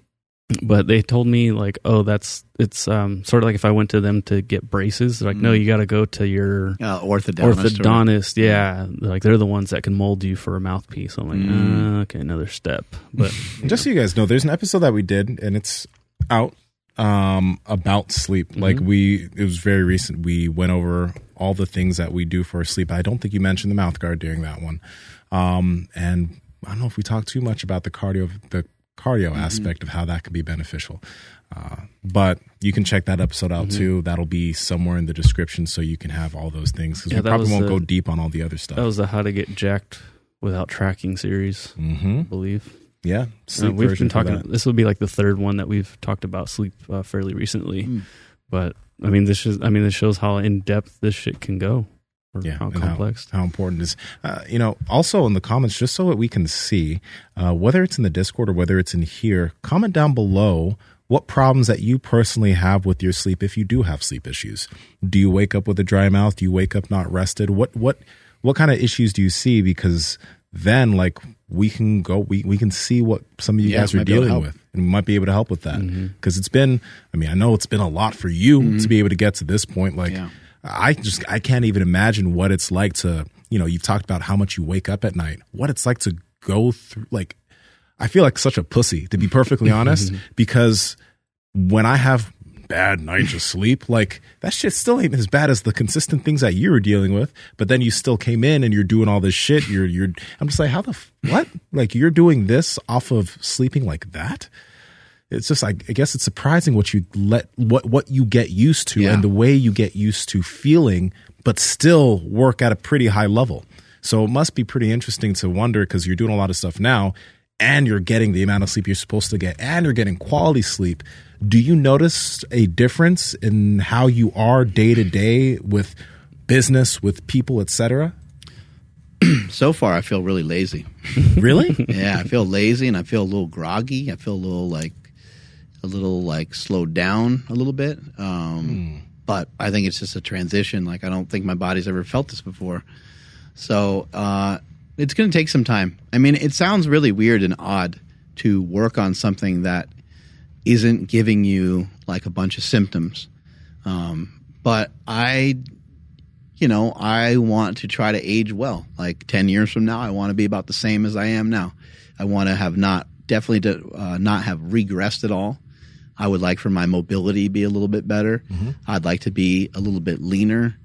but they told me like, oh, that's it's um, sort of like if I went to them to get braces. They're like, no, you got to go to your uh, orthodontist. or- orthodontist. Yeah, They're like they're the ones that can mold you for a mouthpiece. I'm like, Mm. uh, okay, another step. But Just so you guys know, there's an episode that we did, and it's out um, about sleep. Like we, it was very recent. We went over all the things that we do for sleep. I don't think you mentioned the mouth guard during that one. Um, and I don't know if we talked too much about the cardio, the cardio Mm-hmm. aspect of how that could be beneficial. Uh, but you can check that episode out Mm-hmm. too. That'll be somewhere in the description so you can have all those things because Yeah, we probably won't the- go deep on all the other stuff. That was the how to get jacked without tracking series, hmm I believe. Yeah, Uh, sleep we've been talking. This will be like the third one that we've talked about sleep uh, fairly recently. Hmm. But I mean, this is. I mean, this shows how in depth this shit can go. Or yeah, how complex. How, how important is Uh, you know, also in the comments, just so that we can see, uh, whether it's in the Discord or whether it's in here, comment down below what problems that you personally have with your sleep if you do have sleep issues. Do you wake up with a dry mouth? Do you wake up not rested? What what what kind of issues do you see? Because then, like, we can go, we we can see what some of you Yeah, guys are might be able to dealing with, and we might be able to help with that. Mm-hmm. Because it's been, I mean, I know it's been a lot for you to be able to get to this point. Like, Yeah. I just I can't even imagine what it's like to you know you've talked about how much you wake up at night. What it's like to go through like I feel like such a pussy to be perfectly honest because when I have bad nights of sleep, like that shit still ain't as bad as the consistent things that you were dealing with. But then you still came in and you're doing all this shit. You're you're I'm just like how the f- what like you're doing this off of sleeping like that it's just I, I guess it's surprising what you let what what you get used to Yeah. and the way you get used to feeling but still work at a pretty high level so it must be pretty interesting to wonder because you're doing a lot of stuff now and you're getting the amount of sleep you're supposed to get and you're getting quality sleep do you notice a difference in how you are day to day with business with people etc So far, I feel really lazy. really yeah, I feel lazy and I feel a little groggy. I feel a little like a little like slowed down a little bit. Um, But I think it's just a transition. Like I don't think my body's ever felt this before. So uh, it's going to take some time. I mean, it sounds really weird and odd to work on something that isn't giving you like a bunch of symptoms. Um, but I you know, I want to try to age well. Like 10 years from now, I want to be about the same as I am now. I want to have not, definitely to, uh, not have regressed at all. I would like for my mobility to be a little bit better. I'd like to be a little bit leaner.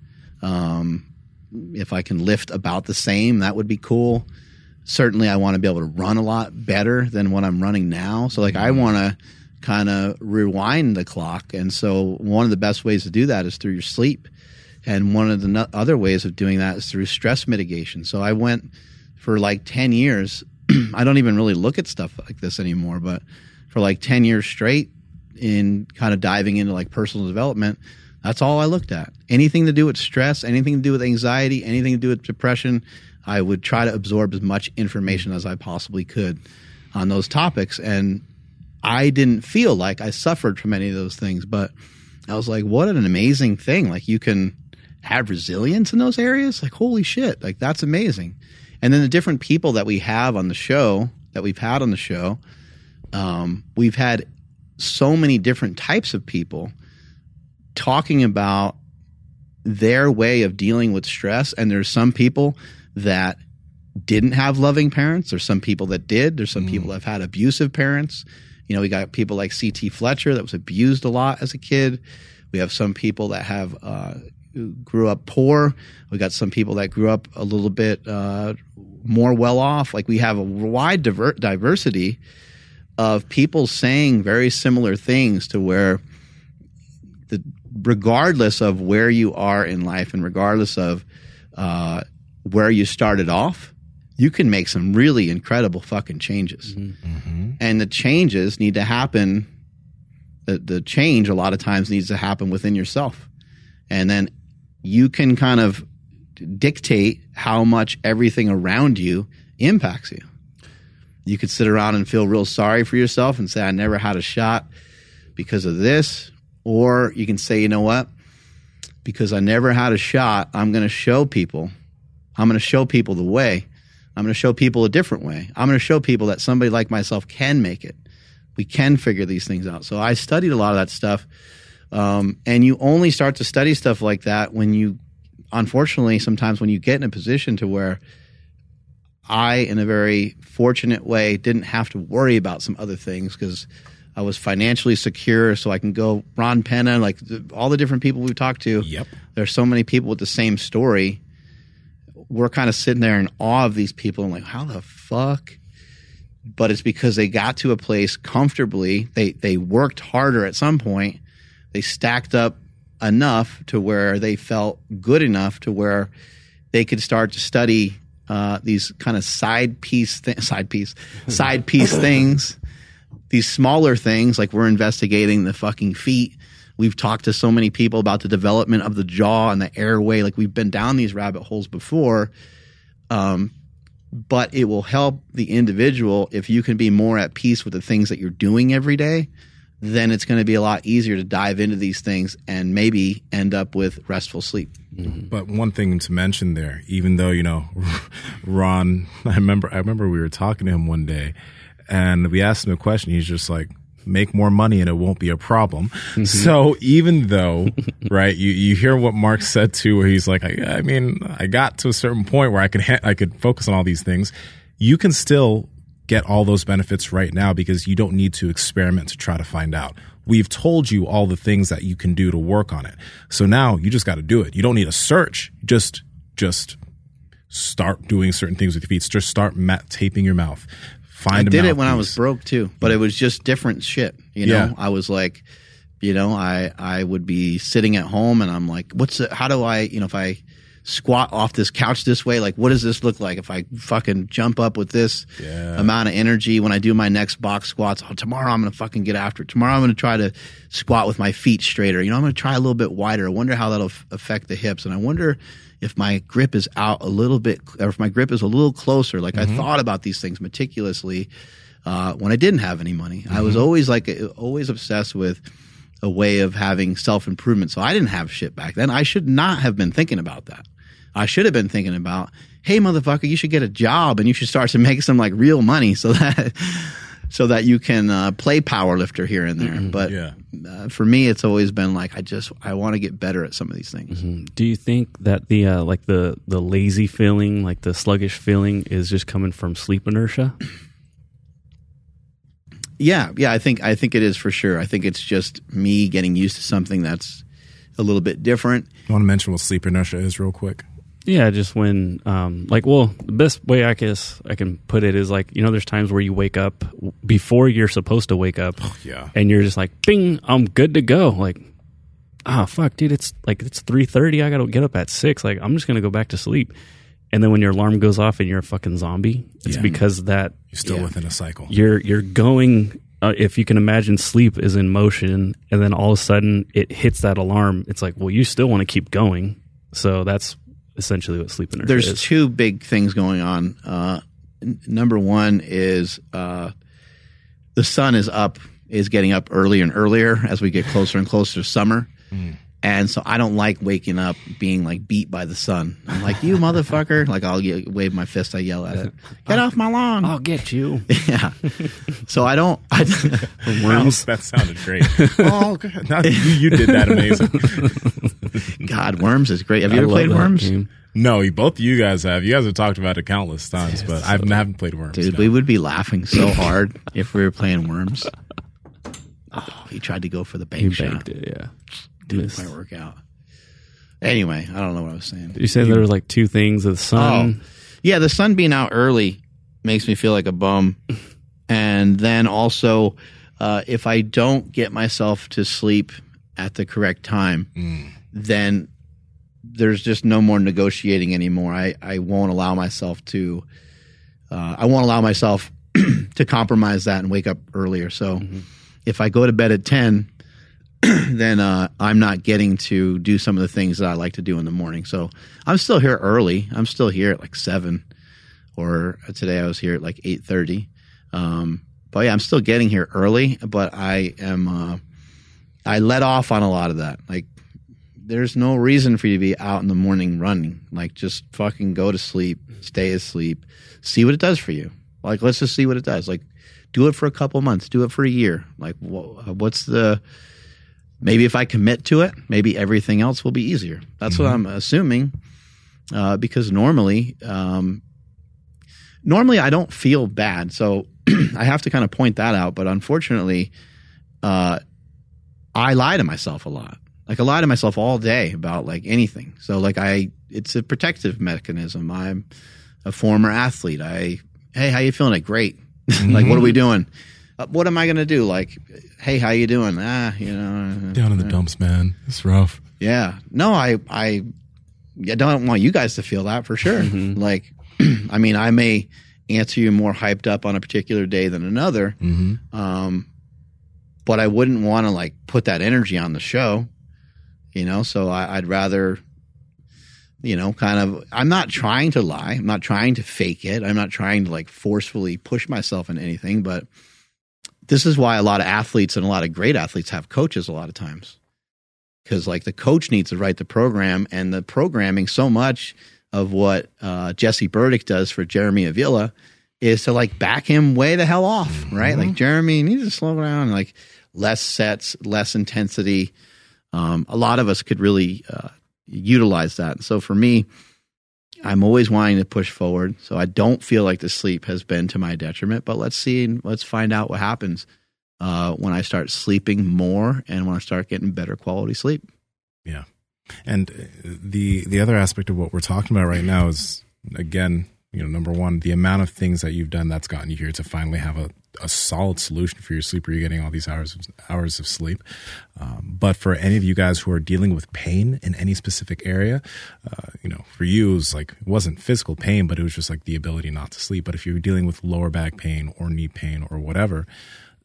Um, if I can lift about the same, that would be cool. Certainly, I want to be able to run a lot better than what I'm running now. So, like, I want to kind of rewind the clock. And so, one of the best ways to do that is through your sleep. And one of the no- other ways of doing that is through stress mitigation. So I went for like 10 years. I don't even really look at stuff like this anymore, but for like 10 years straight in kind of diving into like personal development, that's all I looked at. Anything to do with stress, anything to do with anxiety, anything to do with depression, I would try to absorb as much information as I possibly could on those topics. And I didn't feel like I suffered from any of those things, but I was like, what an amazing thing. Like you can have resilience in those areas. Like, holy shit. Like that's amazing. And then the different people that we have on the show that we've had on the show, um, we've had so many different types of people talking about their way of dealing with stress. And there's some people that didn't have loving parents. There's some people that did. There's some people that have had abusive parents. You know, we got people like C.T. Fletcher that was abused a lot as a kid. We have some people that have uh, grew up poor. We got some people that grew up a little bit uh, more well off. Like we have a wide diver- diversity of people saying very similar things to where the regardless of where you are in life and regardless of uh, where you started off, you can make some really incredible fucking changes. And the changes need to happen. The, the change a lot of times needs to happen within yourself. And then you can kind of dictate how much everything around you impacts you. You could sit around and feel real sorry for yourself and say, I never had a shot because of this. Or you can say, you know what? Because I never had a shot, I'm going to show people. I'm going to show people the way. I'm going to show people a different way. I'm going to show people that somebody like myself can make it. We can figure these things out. So I studied a lot of that stuff. Um, and you only start to study stuff like that when you, unfortunately, sometimes when you get in a position to where I, in a very fortunate way, didn't have to worry about some other things because I was financially secure. So I can go Ron Penna, like all the different people we've talked to. Yep. There's so many people with the same story. We're kind of sitting there in awe of these people and like, how the fuck but it's because they got to a place comfortably. They they worked harder at some point. They stacked up enough to where they felt good enough to where they could start to study uh, these kind of side piece th- side piece side piece things. These smaller things like we're investigating the fucking feet. We've talked to so many people about the development of the jaw and the airway. Like we've been down these rabbit holes before um, but it will help the individual if you can be more at peace with the things that you're doing every day then it's going to be a lot easier to dive into these things and maybe end up with restful sleep mm-hmm. But one thing to mention there, even though you know, Ron, I remember, I remember we were talking to him one day, and we asked him a question. He's just like, "Make more money, and it won't be a problem." Mm-hmm. So even though, right, you you hear what Mark said too, where he's like, I, I mean, I got to a certain point where I could ha- I could focus on all these things. You can still get all those benefits right now because you don't need to experiment to try to find out. We've told you all the things that you can do to work on it. So now you just got to do it. You don't need a search. Just just start doing certain things with your feet. Just start ma- taping your mouth. I Find a did it when I was broke too, but it was just different shit. You know, Yeah. I was like, you know, I I would be sitting at home and I'm like, what's it? How do I, you know, if I squat off this couch this way, like, what does this look like? If I fucking jump up with this Yeah. amount of energy when I do my next box squats, oh, tomorrow I'm gonna fucking get after it. Tomorrow I'm gonna try to squat with my feet straighter. You know, I'm gonna try a little bit wider. I wonder how that'll f- affect the hips, and I wonder if my grip is out a little bit, or if my grip is a little closer. Like I thought about these things meticulously uh, when I didn't have any money. I was always like always obsessed with a way of having self improvement. So I didn't have shit back then. I should not have been thinking about that. I should have been thinking about, hey motherfucker, you should get a job and you should start to make some like real money so that so that you can uh, play powerlifter here and there. But Yeah. uh, for me, it's always been like I just I want to get better at some of these things. Do you think that the uh, like the the lazy feeling, like the sluggish feeling, is just coming from sleep inertia? Yeah, yeah, I think I think it is for sure. I think it's just me getting used to something that's a little bit different. You want to mention what sleep inertia is, real quick? Yeah, just when, um, like, well, the best way I guess I can put it is like, you know, there's times where you wake up before you're supposed to wake up, Yeah. and you're just like, "Bing, I'm good to go." Like, ah, fuck, dude, it's like it's three thirty. I gotta get up at six. Like, I'm just gonna go back to sleep. And then when your alarm goes off and you're a fucking zombie, it's Yeah. because that You're still Yeah. within a cycle. you're you're going. Uh, if you can imagine, sleep is in motion, and then all of a sudden it hits that alarm. It's like, well, you still want to keep going. So that's essentially what sleep inertia There's is. two big things going on. Uh, n- number one is uh, the sun is up, is getting up earlier and earlier as we get closer and closer to summer. And so I don't like waking up being like beat by the sun. I'm like, you motherfucker. Like I'll ye- wave my fist, I yell at it. Get off my lawn. I'll get you. Yeah. So I don't. I, Worms. That sounded great. oh, God. Now, you, you did that amazing. God, Worms is great. Have you I ever played Worms? game. No, both of you guys have. You guys have talked about it countless times, but I haven't, haven't played Worms. Dude, no. we would be laughing so hard if we were playing Worms. Oh, he tried to go for the bank You shot. banked it, yeah. Didn't Missed. quite work out. Anyway, I don't know what I was saying. You said there was like two things: the sun. Oh, yeah, the sun being out early makes me feel like a bum. And then also, uh, if I don't get myself to sleep at the correct time, then there's just no more negotiating anymore. I, I won't allow myself to. Uh, I won't allow myself to compromise that and wake up earlier. So if I go to bed at ten, then uh, I'm not getting to do some of the things that I like to do in the morning. So I'm still here early. I'm still here at like seven, or today I was here at like eight thirty. Um, but yeah, I'm still getting here early. But I am uh, I let off on a lot of that. Like there's no reason for you to be out in the morning running. Like just fucking go to sleep, stay asleep, see what it does for you. Like let's just see what it does. Like do it for a couple months, do it for a year. Like wh- what's the maybe if I commit to it, maybe everything else will be easier. That's what I'm assuming. Uh, because normally, um, normally I don't feel bad, so I have to kind of point that out. But unfortunately, uh, I lie to myself a lot. Like a lie to myself all day about like anything. So like I, it's a protective mechanism. I'm a former athlete. I, hey, how you feeling? Like great. like, what are we doing? Uh, what am I going to do? Like, hey, how you doing? Ah, you know, Down in the dumps, man. It's rough. yeah. No, I, I, I don't want you guys to feel that for sure. Like, I mean, I may answer you more hyped up on a particular day than another. Mm-hmm. Um, but I wouldn't want to like put that energy on the show, you know. So I, I'd rather, you know, kind of. I'm not trying to lie. I'm not trying to fake it. I'm not trying to like forcefully push myself in anything. But this is why a lot of athletes and a lot of great athletes have coaches a lot of times, because like the coach needs to write the program and the programming. So much of what uh, Jesse Burdick does for Jeremy Avila is to like back him way the hell off, right? Like Jeremy needs to slow down, like less sets, less intensity. Um, a lot of us could really uh, utilize that. And So for me, I'm always wanting to push forward. So I don't feel like the sleep has been to my detriment. But let's see, and let's find out what happens uh, when I start sleeping more and when I start getting better quality sleep. Yeah. And uh, the the other aspect of what we're talking about right now is again, you know, number one, the amount of things that you've done that's gotten you here to finally have a, a solid solution for your sleep where you're getting all these hours of, hours of sleep. Um, but for any of you guys who are dealing with pain in any specific area, uh, you know, for you, it was like, it wasn't physical pain, but it was just like the ability not to sleep. But if you're dealing with lower back pain or knee pain or whatever,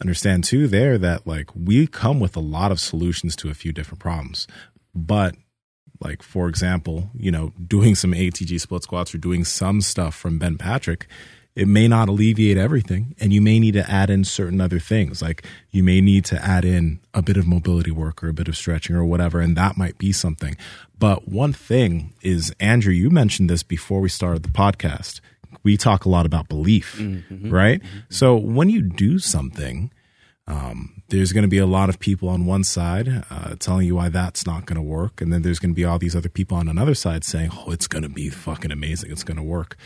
understand too there that like we come with a lot of solutions to a few different problems. But like for example, you know, doing some ATG split squats or doing some stuff from Ben Patrick, it may not alleviate everything and you may need to add in certain other things. Like you may need to add in a bit of mobility work or a bit of stretching or whatever and that might be something. But one thing is Andrew, you mentioned this before we started the podcast. We talk a lot about belief, right? So when you do something, um, there's going to be a lot of people on one side uh, telling you why that's not going to work, and then there's going to be all these other people on another side saying, "Oh, it's going to be fucking amazing. It's going to work."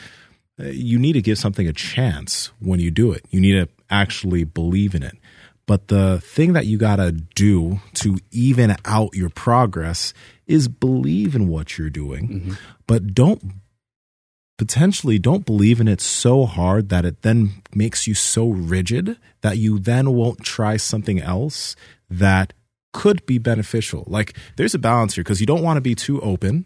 You need to give something a chance when you do it. You need to actually believe in it. But the thing that you got to do to even out your progress is believe in what you're doing, mm-hmm. but don't potentially don't believe in it so hard that it then makes you so rigid that you then won't try something else that could be beneficial. Like there's a balance here because you don't want to be too open,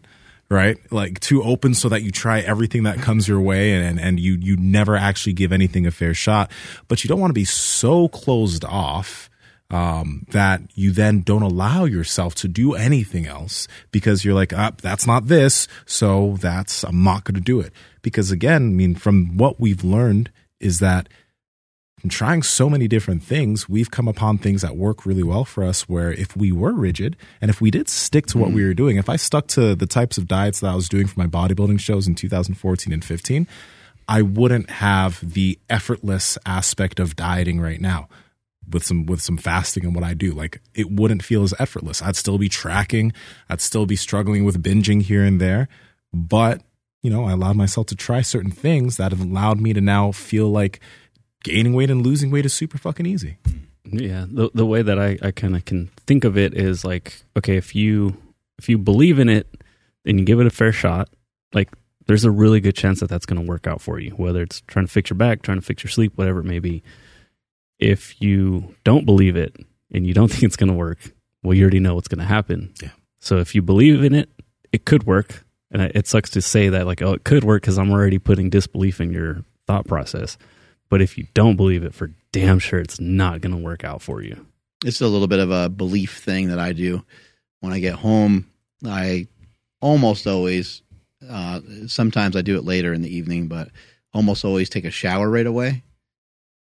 right? Like too open so that you try everything that comes your way and, and, you you never actually give anything a fair shot. But you don't want to be so closed off um, that you then don't allow yourself to do anything else because you're like, ah, that's not this, so that's I'm not going to do it. Because again, I mean, from what we've learned is that from trying so many different things, we've come upon things that work really well for us. Where if we were rigid and if we did stick to what we mm. were doing, if I stuck to the types of diets that I was doing for my bodybuilding shows in 2014 and 15, I wouldn't have the effortless aspect of dieting right now with some with some fasting and what I do. Like it wouldn't feel as effortless. I'd still be tracking, I'd still be struggling with binging here and there, but you know, I allowed myself to try certain things that have allowed me to now feel like gaining weight and losing weight is super fucking easy. Yeah, the the way that I, I kind of can think of it is like, okay, if you if you believe in it and you give it a fair shot, like there's a really good chance that that's going to work out for you. Whether it's trying to fix your back, trying to fix your sleep, whatever it may be. If you don't believe it and you don't think it's going to work, well, you already know what's going to happen. Yeah. So if you believe in it, it could work. And it sucks to say that, like, oh, it could work because I'm already putting disbelief in your thought process. But if you don't believe it, for damn sure, it's not going to work out for you. it's a little bit of a belief thing that I do. When I get home, I almost always, uh, sometimes I do it later in the evening, but almost always take a shower right away.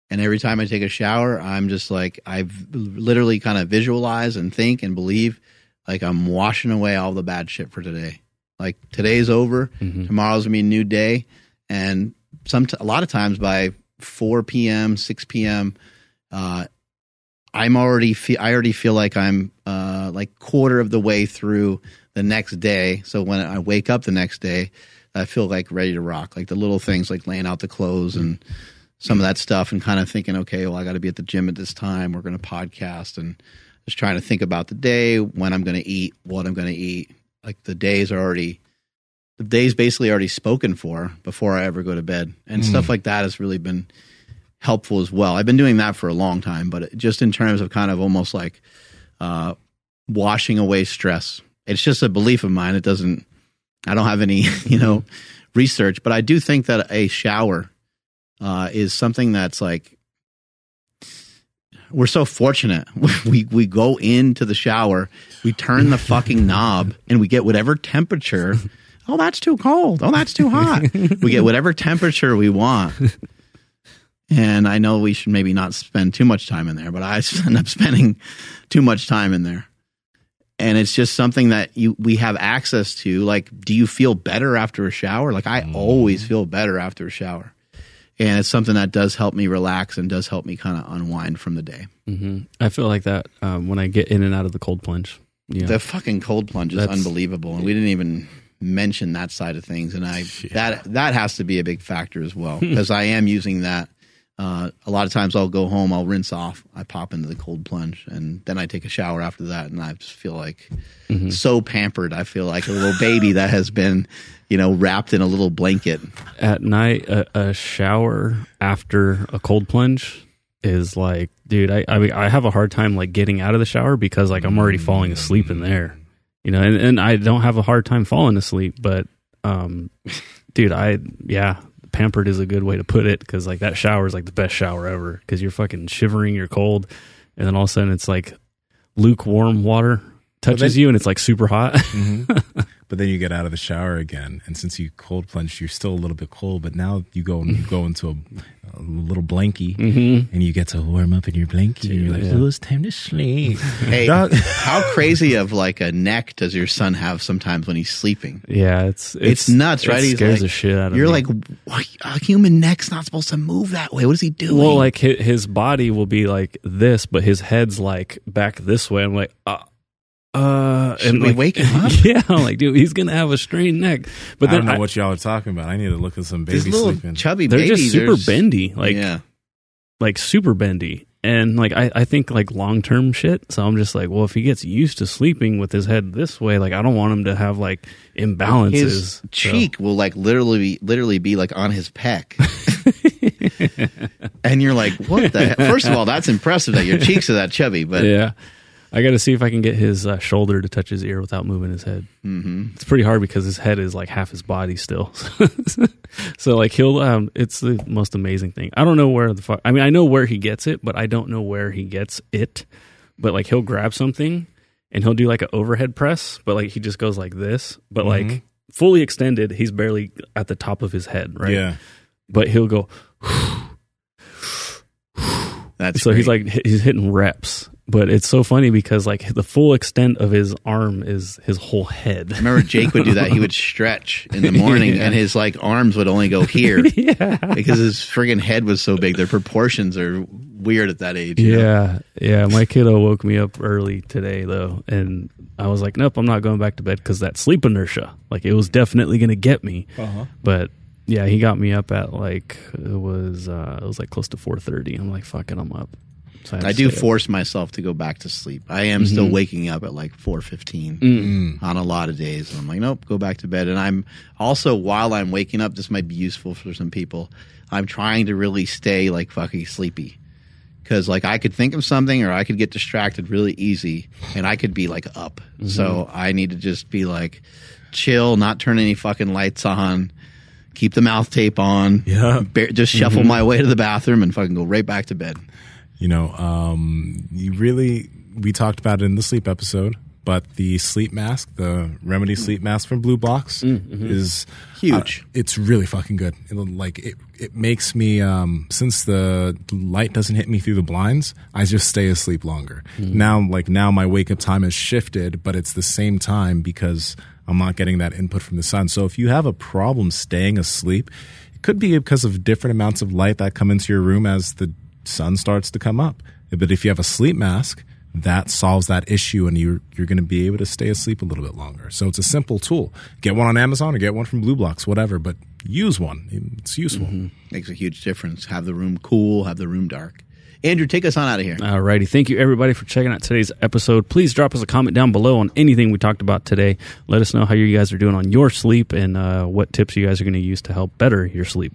And every time I take a shower, I'm just like, I've literally kind of visualize and think and believe like I'm washing away all the bad shit for today. Like today's over, Mhm. tomorrow's gonna be a new day. And some, a lot of times by 4 p.m., 6 p.m., uh, I'm already feel I already feel like I'm uh like quarter of the way through the next day. So when I wake up the next day, I feel like ready to rock. Like the little things like laying out the clothes and some of that stuff and kind of thinking, okay, well I got to be at the gym at this time. We're going to podcast and just trying to think about the day, when I'm going to eat, what I'm going to eat. Like the days are already the day's basically already spoken for before I ever go to bed. And Mm. stuff like that has really been helpful as well. I've been doing that for a long time, but just in terms of kind of almost like uh, washing away stress. It's just a belief of mine. It doesn't. I don't have any, you know, research, but I do think that a shower uh, is something that's like we're so fortunate. We we go into the shower, we turn the fucking knob, and we get whatever temperature. Oh, that's too cold. Oh, that's too hot. we get whatever temperature we want. And I know we should maybe not spend too much time in there, but I end up spending too much time in there. And it's just something that you we have access to. Like, do you feel better after a shower? Like, I always feel better after a shower, and it's something that does help me relax and does help me kind of unwind from the day. hmm I feel like that um, when I get in and out of the cold plunge. Yeah. The fucking cold plunge is That's- unbelievable, and we didn't even mention that side of things. And I that that has to be a big factor as well because I am using that. Uh, a lot of times I'll go home, I'll rinse off, I pop into the cold plunge, and then I take a shower after that, and I just feel like so pampered. I feel like a little baby that has been, you know, wrapped in a little blanket. At night, a, a shower after a cold plunge is like, dude, I, I mean, I have a hard time like getting out of the shower because like I'm already falling asleep in there, you know, and, and I don't have a hard time falling asleep, but, um, dude, I, yeah, pampered is a good way to put it because like that shower is like the best shower ever because you're fucking shivering, you're cold, and then all of a sudden it's like lukewarm water touches then- you and it's like super hot. But then you get out of the shower again, and since you cold plunged, you're still a little bit cold. But now you go and go into a, a little blankie, and you get to warm up in your blankie, and you're like, Yeah. "Oh, it's time to sleep." Hey, Dog- how crazy of like a neck does your son have sometimes when he's sleeping? yeah, it's It's, nuts, right? It He's scares like- the shit out of You're me. like, "Why- a human neck's not supposed to move that way. What is he doing? Well, like his, his body will be like this, but his head's like back this way. I'm like, uh, uh, Should we like, wake him up? yeah, I'm like, dude, he's gonna have a strained neck. But I don't then know what y'all are talking about. I need to look at some these baby little sleeping. chubby they're babies, just super there's- bendy, like yeah, like super bendy, and like I, I think like long term shit. So I'm just like, well, if he gets used to sleeping with his head this way, like I don't want him to have like imbalances. his So- cheek will like literally, be, literally be like on his pec, and you're like, what the? Heck? First of all, that's impressive that your cheeks are that chubby, but yeah. I got to see if I can get his uh, shoulder to touch his ear without moving his head. Mm-hmm. It's pretty hard because his head is like half his body still. so like he'll, um, it's the most amazing thing. I don't know where the fuck. I mean, I know where he gets it, but I don't know where he gets it. But like he'll grab something and he'll do like an overhead press, but like he just goes like this, but like fully extended. He's barely at the top of his head, right? Yeah, But he'll go. that's so he's like he's hitting reps but it's so funny because like the full extent of his arm is his whole head. I remember Jake would do that. He would stretch in the morning, and his like arms would only go here yeah. because his friggin' head was so big. Their proportions are weird at that age. you know? yeah. Yeah. My kiddo woke me up early today though and i was like nope i'm not going back to bed because that sleep inertia. Like it was definitely gonna get me. But yeah he got me up at like it was uh it was like close to 4.30 i'm like fuck it i'm up so had I do up. force myself to go back to sleep. I am still mm-hmm. waking up at like four mm. on a lot of days. and I'm like, nope, go back to bed. And I'm also while I'm waking up, this might be useful for some people. I'm trying to really stay like fucking sleepy because like I could think of something or I could get distracted really easy, and I could be like up. Mm-hmm. So I need to just be like chill, not turn any fucking lights on. Keep the mouth tape on. Yeah. Ba- just shuffle mm-hmm. my way to the bathroom and fucking go right back to bed. You know, um, you really we talked about it in the sleep episode, but the sleep mask, the Remedy sleep mask from BlueBlox, is Huge. uh, it's really fucking good. It, like it, it makes me um, since the light doesn't hit me through the blinds, I just stay asleep longer. Now, like now, my wake up time has shifted, but it's the same time because I'm not getting that input from the sun. So if you have a problem staying asleep, it could be because of different amounts of light that come into your room as the sun starts to come up. But if you have a sleep mask, that solves that issue and you're you're going to be able to stay asleep a little bit longer. So it's a simple tool. Get one on Amazon or get one from BlueBlox, whatever, but use one. It's useful. Makes a huge difference. Have the room cool, have the room dark. Andrew, take us on out of here. Alrighty. Thank you everybody for checking out today's episode. Please drop us a comment down below on anything we talked about today. Let us know how you guys are doing on your sleep and uh, what tips you guys are going to use to help better your sleep.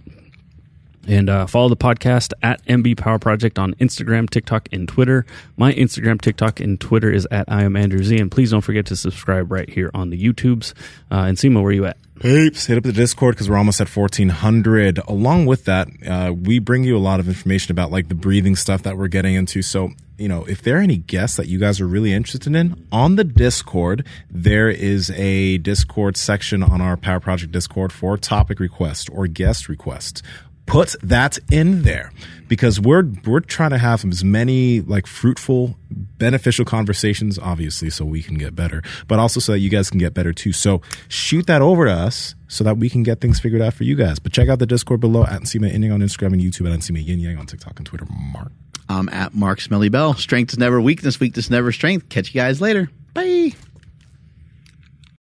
And uh, follow the podcast at MB Power Project on Instagram, TikTok, and Twitter. My Instagram, TikTok, and Twitter is at I am Andrew Z. And please don't forget to subscribe right here on the YouTubes. Uh, and Simo, where are you at? Peeps, hit up the Discord because we're almost at 1400. Along with that, uh, we bring you a lot of information about like the breathing stuff that we're getting into. So, you know, if there are any guests that you guys are really interested in on the Discord, there is a Discord section on our Power Project Discord for topic requests or guest requests put that in there because we're we're trying to have as many like fruitful beneficial conversations obviously so we can get better but also so that you guys can get better too so shoot that over to us so that we can get things figured out for you guys but check out the discord below at Nsima Inyang on instagram and youtube and Nsima Yin Yang on tiktok and twitter mark I'm at Mark Smelly Bell. Strength is never weakness, weakness never strength. Catch you guys later. Bye.